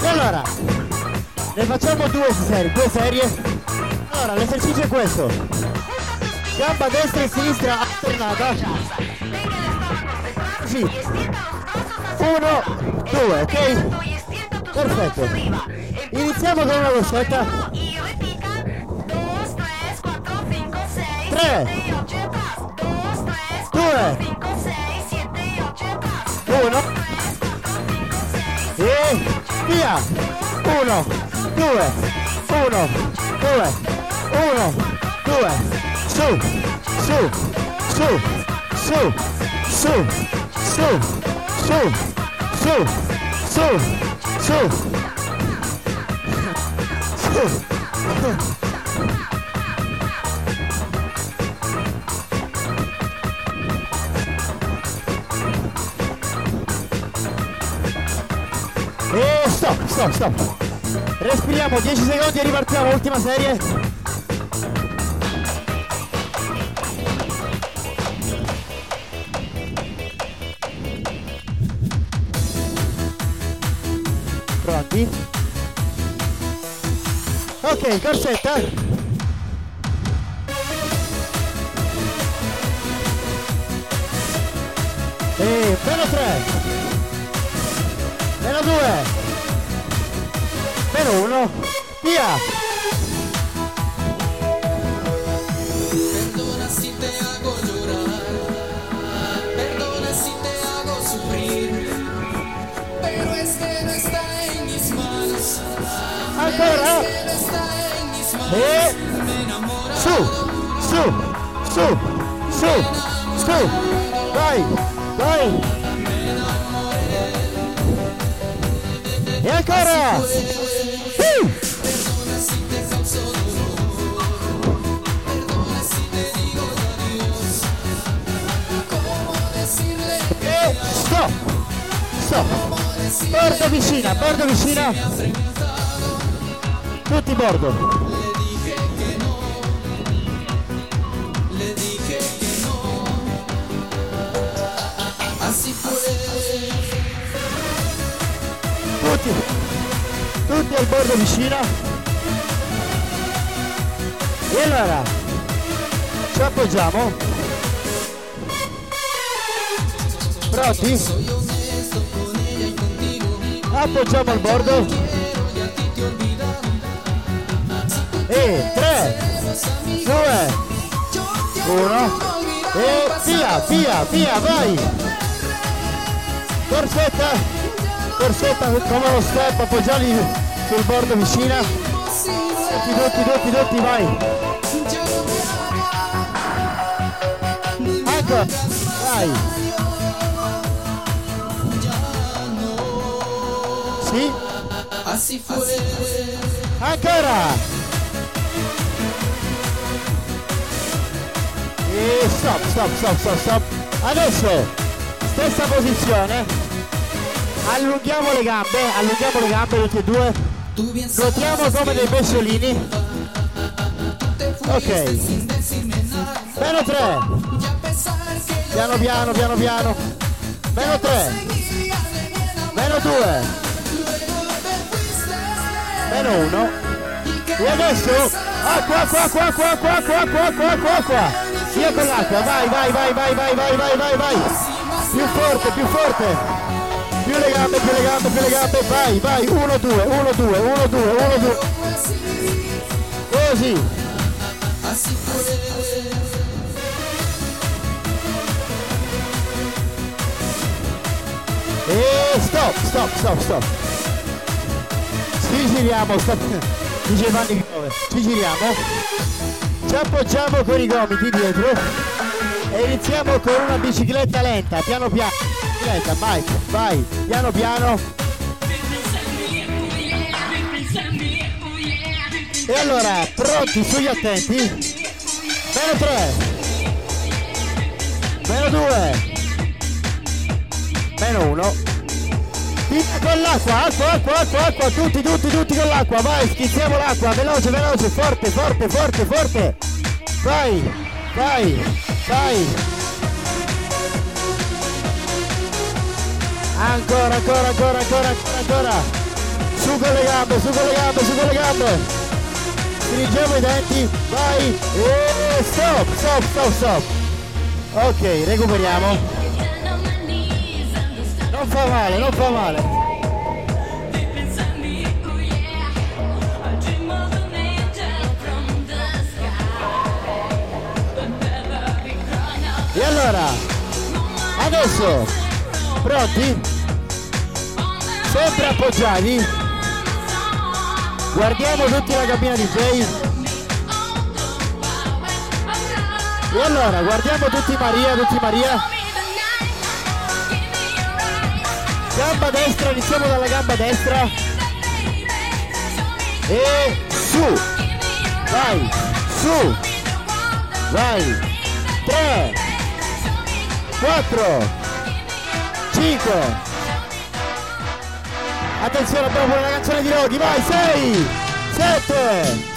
E allora, ne facciamo due serie, due serie. Allora, l'esercizio è questo. Gamba destra e sinistra alternata. Sì. 1, 2, ok? Perfetto. Iniziamo con una borsetta. 3, 2, 1 e via 1 2 1 2 1 2 su. Su. Su. Su. Su. Su. Su. Su, su, su, su. E stop, stop, stop. Respiriamo 10 secondi e ripartiamo, ultima serie. quem? Quero sentar. E su, su, su, su, su, vai, vai. E ancora! Uh! E stop! Stop! Bordo vicina, bordo vicina! Tutti bordo! Al bordo vicino. E allora, ci appoggiamo. Pronti? Appoggiamo al bordo. E 3, 2, 1. E via, via, via, vai. Corsetta, corsetta come lo step, appoggiali sul bordo vicina. Tutti, tutti, tutti, tutti, vai. Ecco, vai. Sì, ancora. E stop, stop, stop, stop, stop. Adesso, stessa posizione. Allunghiamo le gambe, allunghiamo le gambe tutti e due. Nuotiamo come dei pesciolini. Ok. Meno 3. Piano piano, piano piano. Meno 3. Meno 2. Meno 1. E adesso acqua, acqua, acqua, acqua, acqua, acqua, acqua, acqua, acqua, acqua. Via con l'acqua, vai, vai, vai, vai, vai, vai, vai, vai, vai. Più forte, più forte. Più le gambe, più le gambe, più le gambe, vai, vai, 1, 2, 1, 2, 1, 2, 1, 2. Così. E stop, stop, stop, stop. Ci giriamo, stop. Dice Vanni Grove. Ci giriamo. Ci appoggiamo con i gomiti dietro. E iniziamo con una bicicletta lenta, piano piano. Bicicletta, vai, vai, piano piano. E allora, pronti, sugli attenti. Meno 3. Meno 2. Meno 1. Via con l'acqua, acqua, acqua, acqua, acqua, tutti, tutti, tutti con l'acqua, vai, schizziamo l'acqua, veloce, veloce, forte, forte, forte, forte. Vai, vai, vai. Ancora, ancora, ancora, ancora, ancora, ancora. Su con le gambe, su con le gambe, su con le gambe. Stringiamo i denti, vai. E stop, stop, stop, stop. Ok, recuperiamo. Non fa male, non fa male. E allora, adesso, pronti? Sempre appoggiati. Guardiamo tutti la cabina DJ. E allora, guardiamo tutti Maria, tutti Maria. Gamba destra, iniziamo dalla gamba destra. E su. Vai, su. Vai. 3 4 5 Attenzione, abbiamo pure la canzone di Roghi, vai, 6 7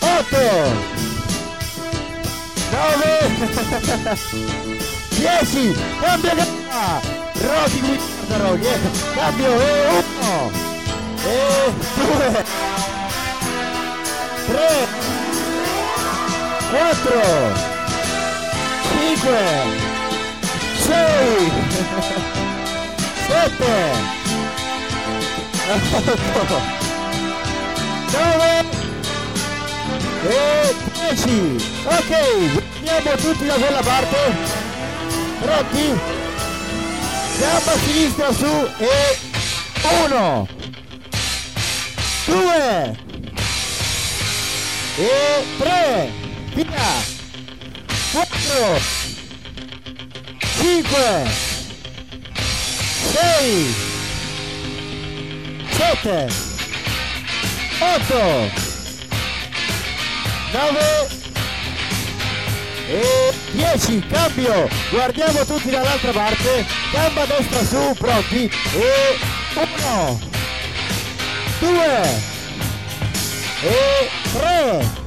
8 9 10 cambia gamba Roghi guarda Roghi eh. cambio e 1 e 2 3 4 5 6 7 8 9 e 10 ok andiamo tutti da quella parte pronti gamba sinistra su e 1 2 e 3 via 4 5 6 7 8 9 e 10 cambio. Guardiamo tutti dall'altra parte. Gamba destra su pronti. E 1 2 e 3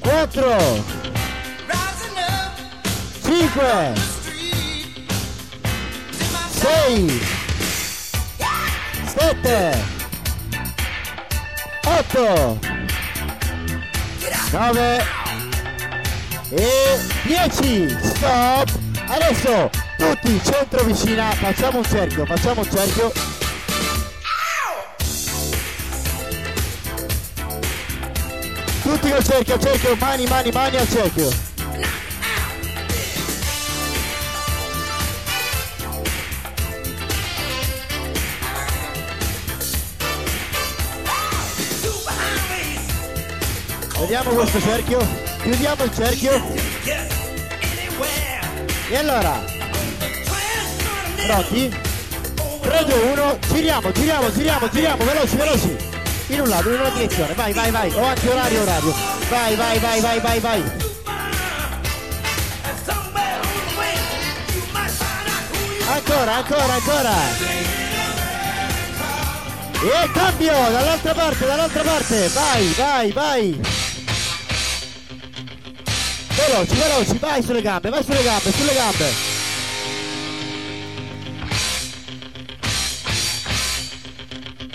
4 5 6 7 8 9 e 10 stop. Adesso tutti centro vicina. Facciamo un cerchio facciamo un cerchio. Tutti col cerchio cerchio. Mani mani mani al cerchio Vediamo questo cerchio, chiudiamo il cerchio. E allora, pronti? 3, 2, 1, giriamo, giriamo, giriamo, giriamo, veloci, veloci. In un lato, in una direzione, vai, vai, vai. O anche orario, orario. Vai, vai, vai, vai, vai, vai. Ancora, ancora, ancora. E cambio, dall'altra parte, dall'altra parte. Vai, vai, vai. Veloci, veloci, vai sulle gambe, vai sulle gambe, sulle gambe.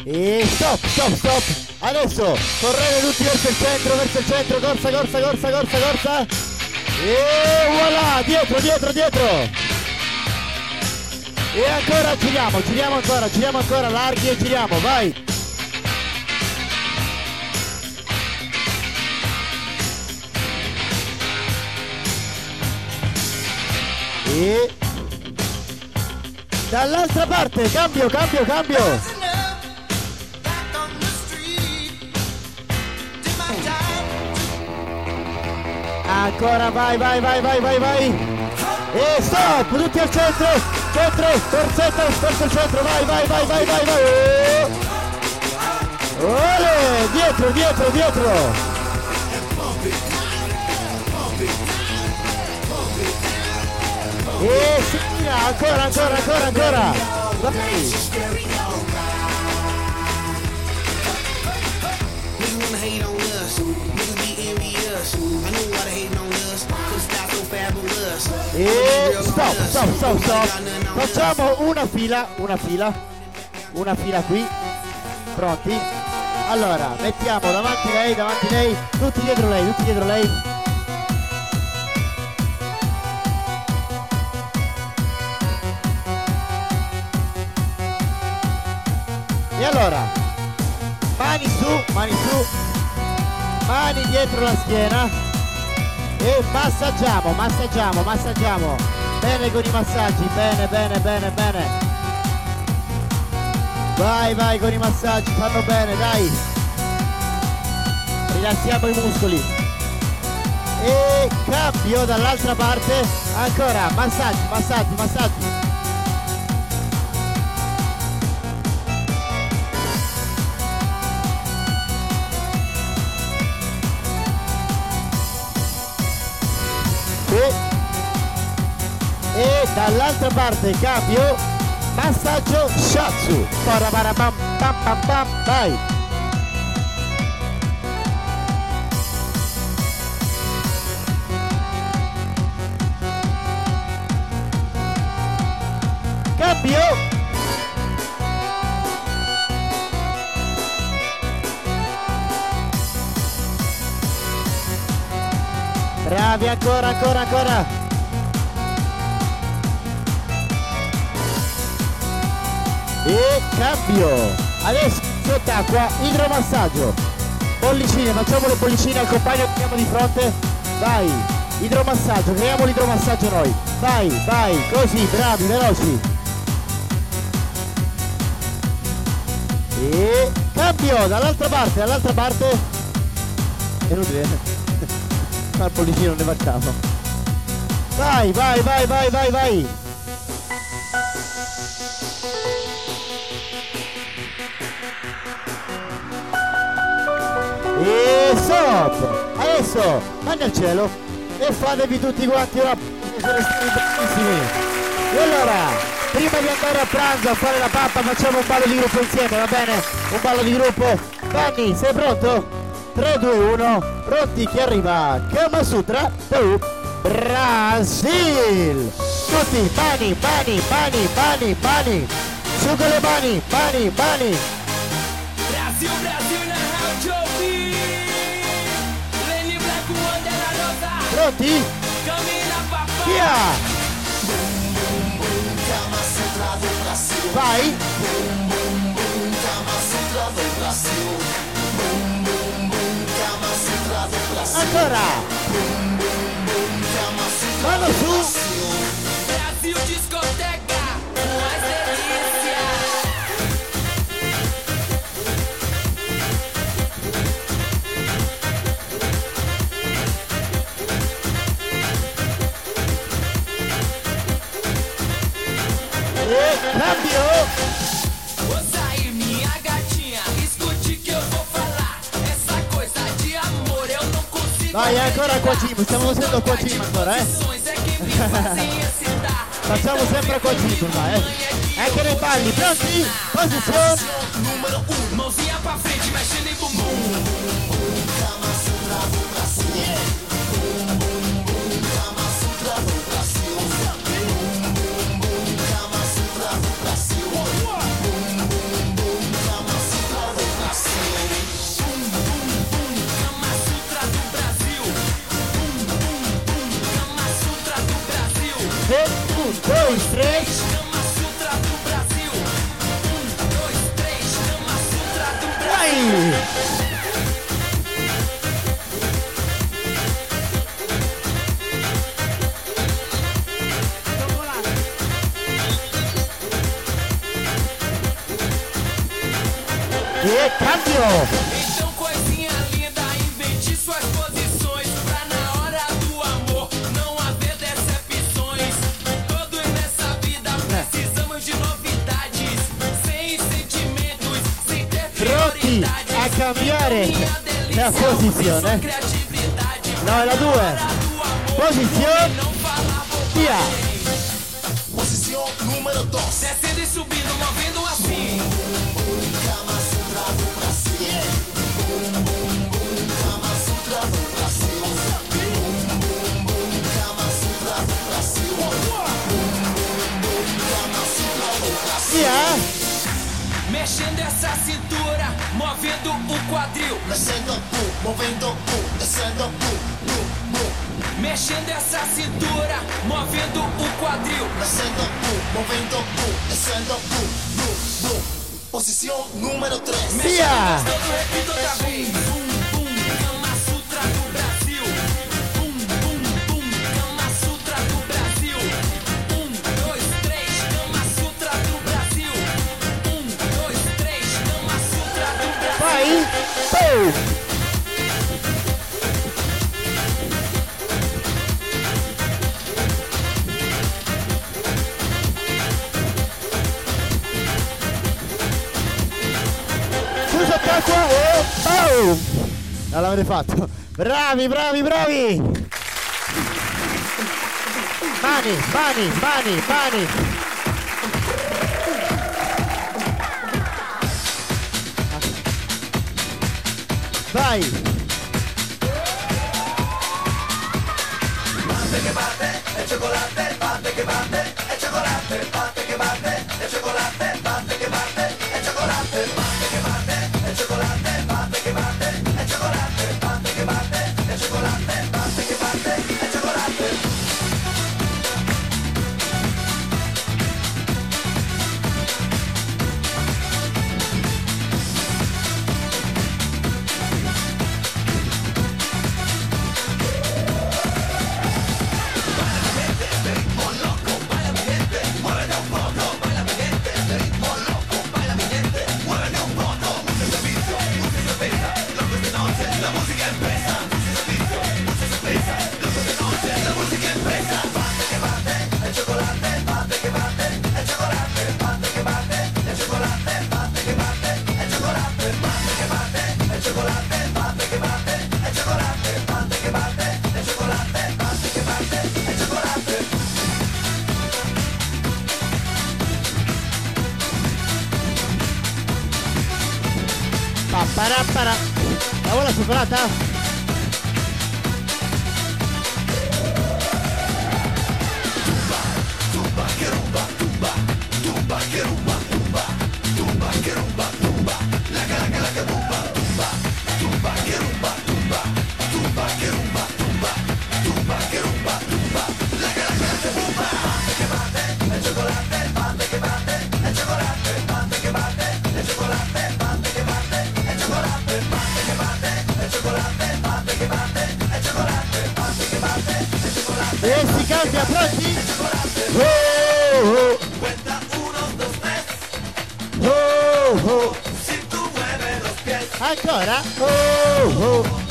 E stop, stop, stop. Adesso correre tutti verso il centro, verso il centro, corsa, corsa, corsa, corsa, corsa. E voilà, dietro, dietro, dietro. E ancora giriamo, giriamo ancora, giriamo ancora, larghi e giriamo, vai. Dall'altra parte, cambio, cambio, cambio. Ancora, vai, vai, vai, vai, vai, vai. E stop, tutti al centro, centro, torzetta, verso il centro, vai, vai, vai, vai, vai, vai. Ole, dietro, dietro, dietro. E si ancora, ancora, ancora, ancora. Vai. Fabulous. E stop, stop, stop, stop. Facciamo una fila, una fila, una fila qui. Pronti? Allora, mettiamo davanti lei, davanti lei, tutti dietro lei, tutti dietro lei. Allora, mani su, mani su, mani dietro la schiena e massaggiamo, massaggiamo, massaggiamo. Bene con i massaggi, bene, bene, bene, bene. Vai, vai con i massaggi, fanno bene, dai. Rilassiamo i muscoli. E cambio dall'altra parte. Ancora, massaggi, massaggi, massaggi. Dall'altra parte cambio massaggio shatsu. Pam pam pam, vai. Cambio. Bravi ancora, ancora, ancora. Cambio. Adesso sott'acqua, idromassaggio. Bollicine, facciamo le bollicine al compagno che abbiamo di fronte. Vai, idromassaggio, creiamo l'idromassaggio noi. Vai, vai, così, bravi, veloci. E cambio, dall'altra parte, dall'altra parte. È inutile. Ma il bollicino ne facciamo. Vai, vai, vai, vai, vai, vai. E stop! Adesso mani al cielo e fatevi tutti quanti una bellissimi. E allora, prima di andare a pranzo a fare la pappa facciamo un ballo di gruppo insieme, va bene? Un ballo di gruppo. Vanni, sei pronto? 3, 2, 1, pronti che arriva Kama Sutra, tu, Brasil! Tutti, mani, mani, mani, mani, mani! Su con le mani, mani, mani! garantir. Camina, Vai. Bum, bum, do Brasil. Do Brasil. Do Brasil. E cambio! Vou sair, minha gatinha, escute que eu vou falar. Essa coisa de amor eu não consigo. Vai ancora qua Jim, stiamo facendo qua Jim ancora eh! Facciamo sempre qua Jim ormai eh! Anche nei balli, pronti? Posizione! Número 1, mãozinha pra frente, mexendo em bumbum. fatto. Bravi, bravi, bravi! Mani, mani, mani, mani! Vai! para, para. La bola. chorar. Oh, oh.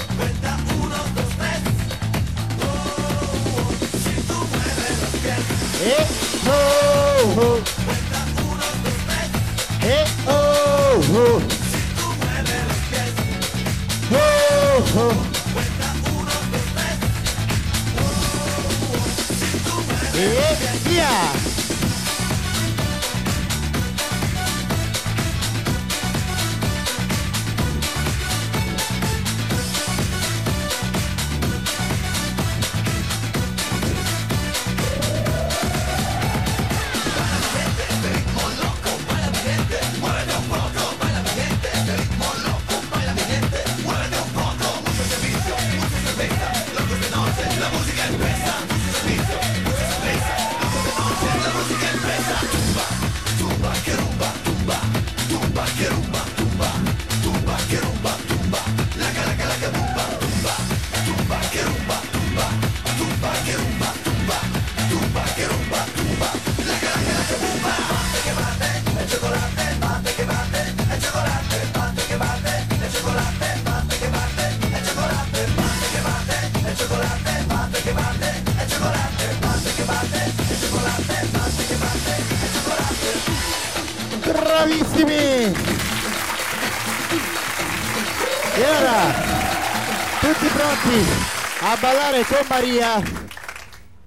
Con María.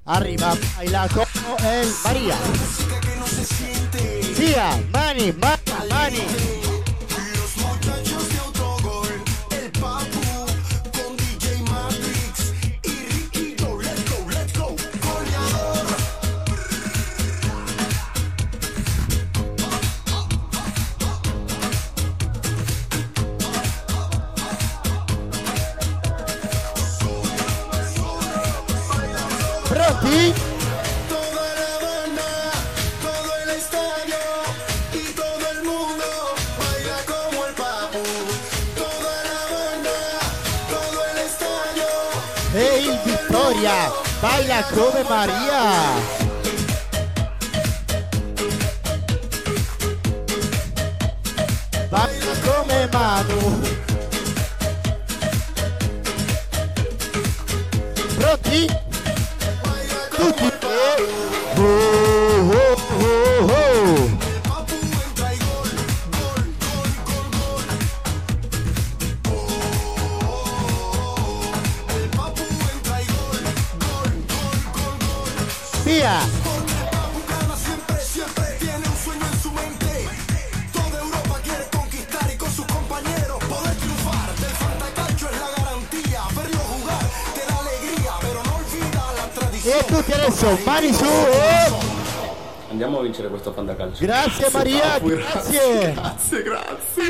Arriba, baila como el María. Tía, Mani, Mani, Mani. Adesso, mani su e... Andiamo a vincere questo fantacalcio. Grazie Maria, grazie! Grazie, grazie.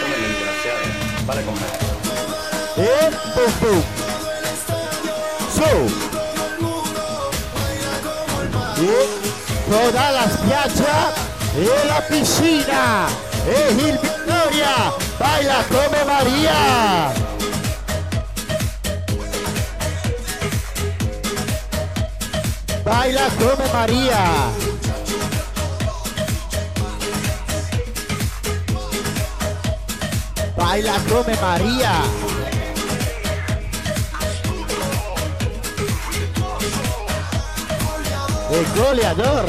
Come mi ringraziare? Vale con me. E! Su! E toda la spiaggia e la piscina! E il Vittoria baila come Maria! Baila come Maria! Baila come Maria! El goleador.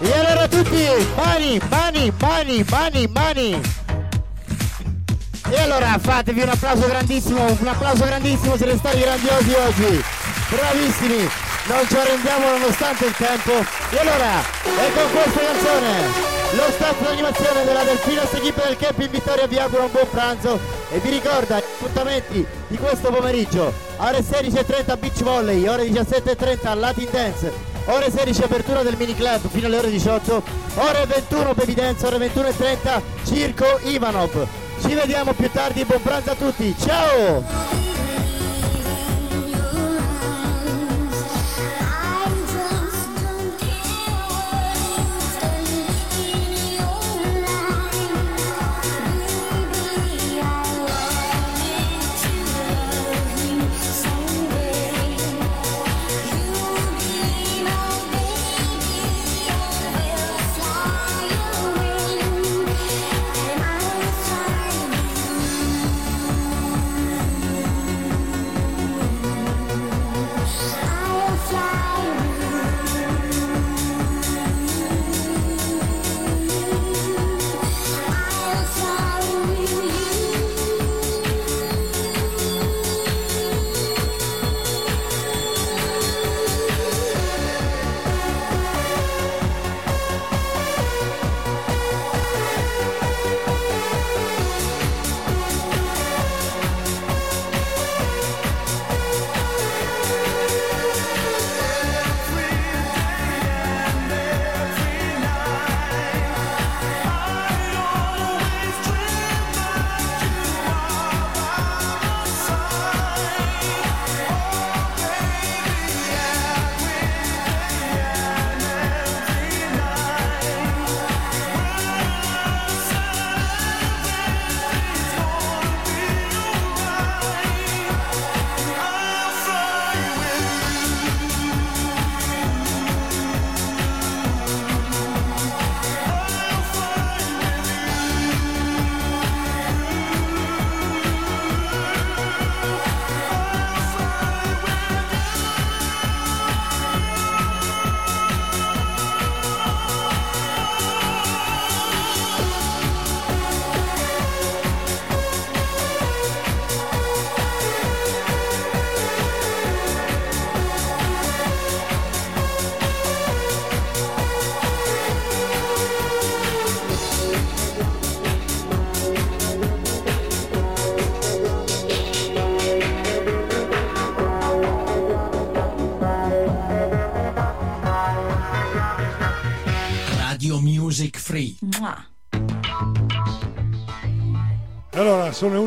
E allora tutti, mani, mani, mani, mani, mani. E allora fatevi un applauso grandissimo, un applauso grandissimo, siete stati grandiosi oggi. Bravissimi, non ci arrendiamo nonostante il tempo. E allora, e con questa canzone, lo staff di animazione della Delfinos Equipe del Camp in Vittoria vi augura un buon pranzo e vi ricorda gli appuntamenti di questo pomeriggio. Ore 16.30 beach volley, ore 17.30 Latin dance, ore 16 apertura del mini club fino alle ore 18, ore 21 baby dance, ore 21.30 circo Ivanov. Ci vediamo più tardi, buon pranzo a tutti, ciao!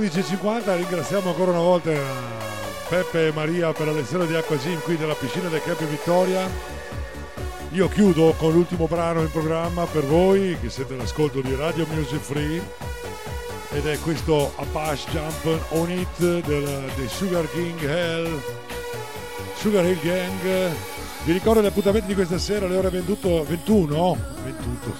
11.50, ringraziamo ancora una volta Peppe e Maria per la lezione di acqua gym qui della piscina del Camp Vittoria. Io chiudo con l'ultimo brano in programma per voi che siete all'ascolto di Radio Music Free ed è questo Apache Jump On It del, Sugar King Hell Sugar Hill Gang. Vi ricordo gli appuntamenti di questa sera alle ore 21 21 21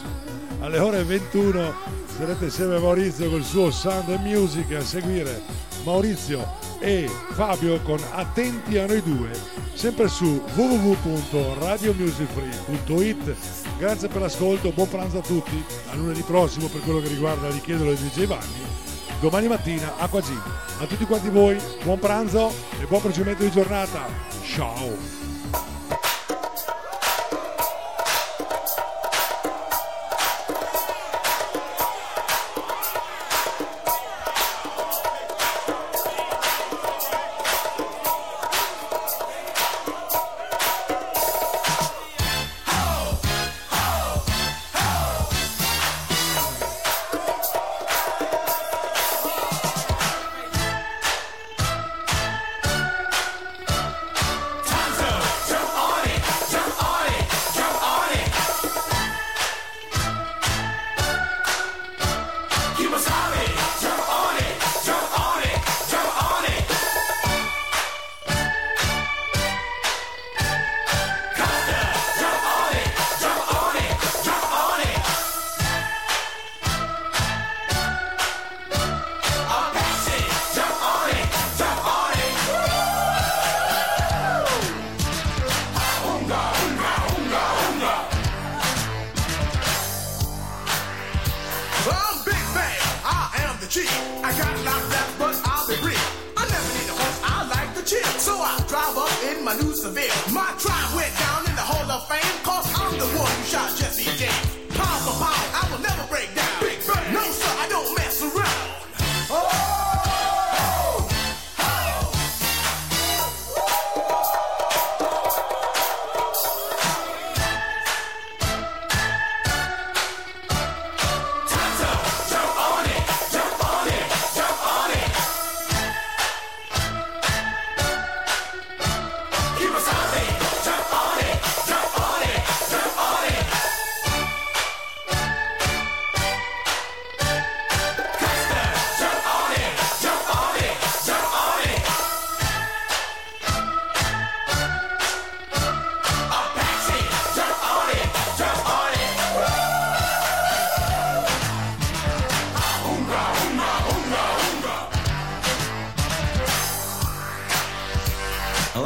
alle ore 21 sarete insieme a Maurizio col suo Sound and Music a seguire Maurizio e Fabio con Attenti a noi due sempre su www.radiomusicfree.it grazie per l'ascolto buon pranzo a tutti a lunedì prossimo per quello che riguarda Richiedelo di DJ Vanni domani mattina Acqua Gym. A tutti quanti voi, buon pranzo e buon procedimento di giornata. Ciao!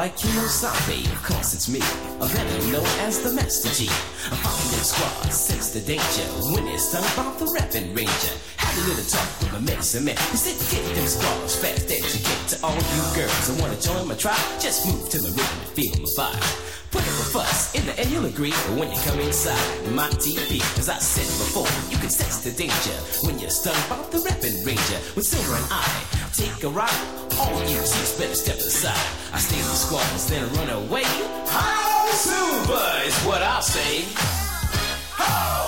Like Kimosabe, of course it's me, a better known as the Master G. Following the squad, sense the danger, when it's stung by the rapping ranger. Had a little talk with my medicine man, he said get them squads fast get to all you girls that wanna join my tribe, just move to the rhythm and feel my vibe. Put up a fuss, in the end you'll agree, when you come inside my TV, as I said before, you can sense the danger when you're stung by the rapping ranger with silver and I. Take a ride, all you chicks better step aside. I stay in the squads, then run away. How silver is what I'll say. A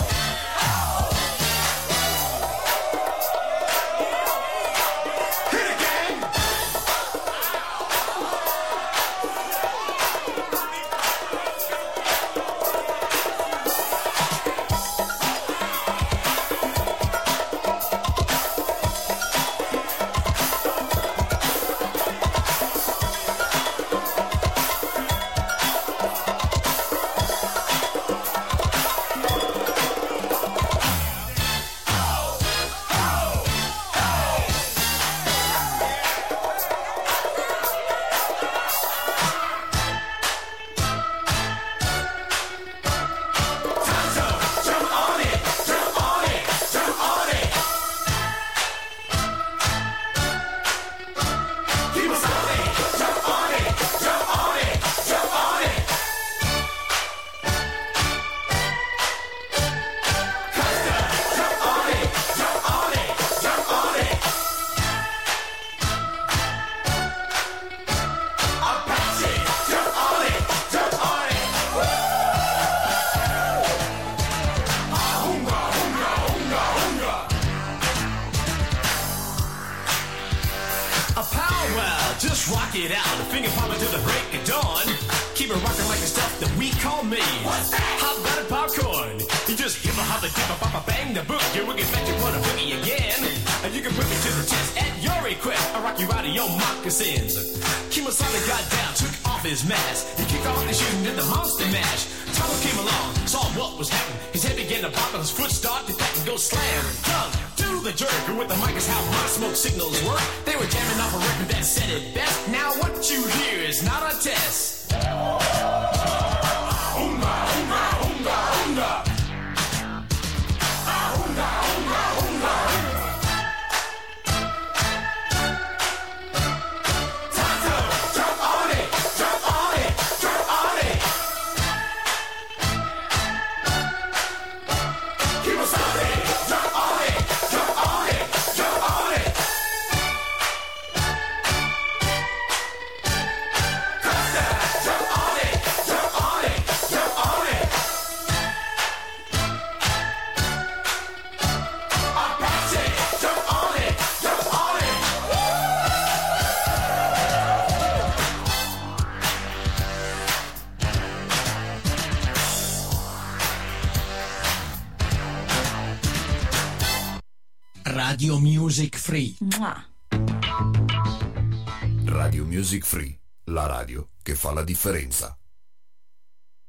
che fa la differenza.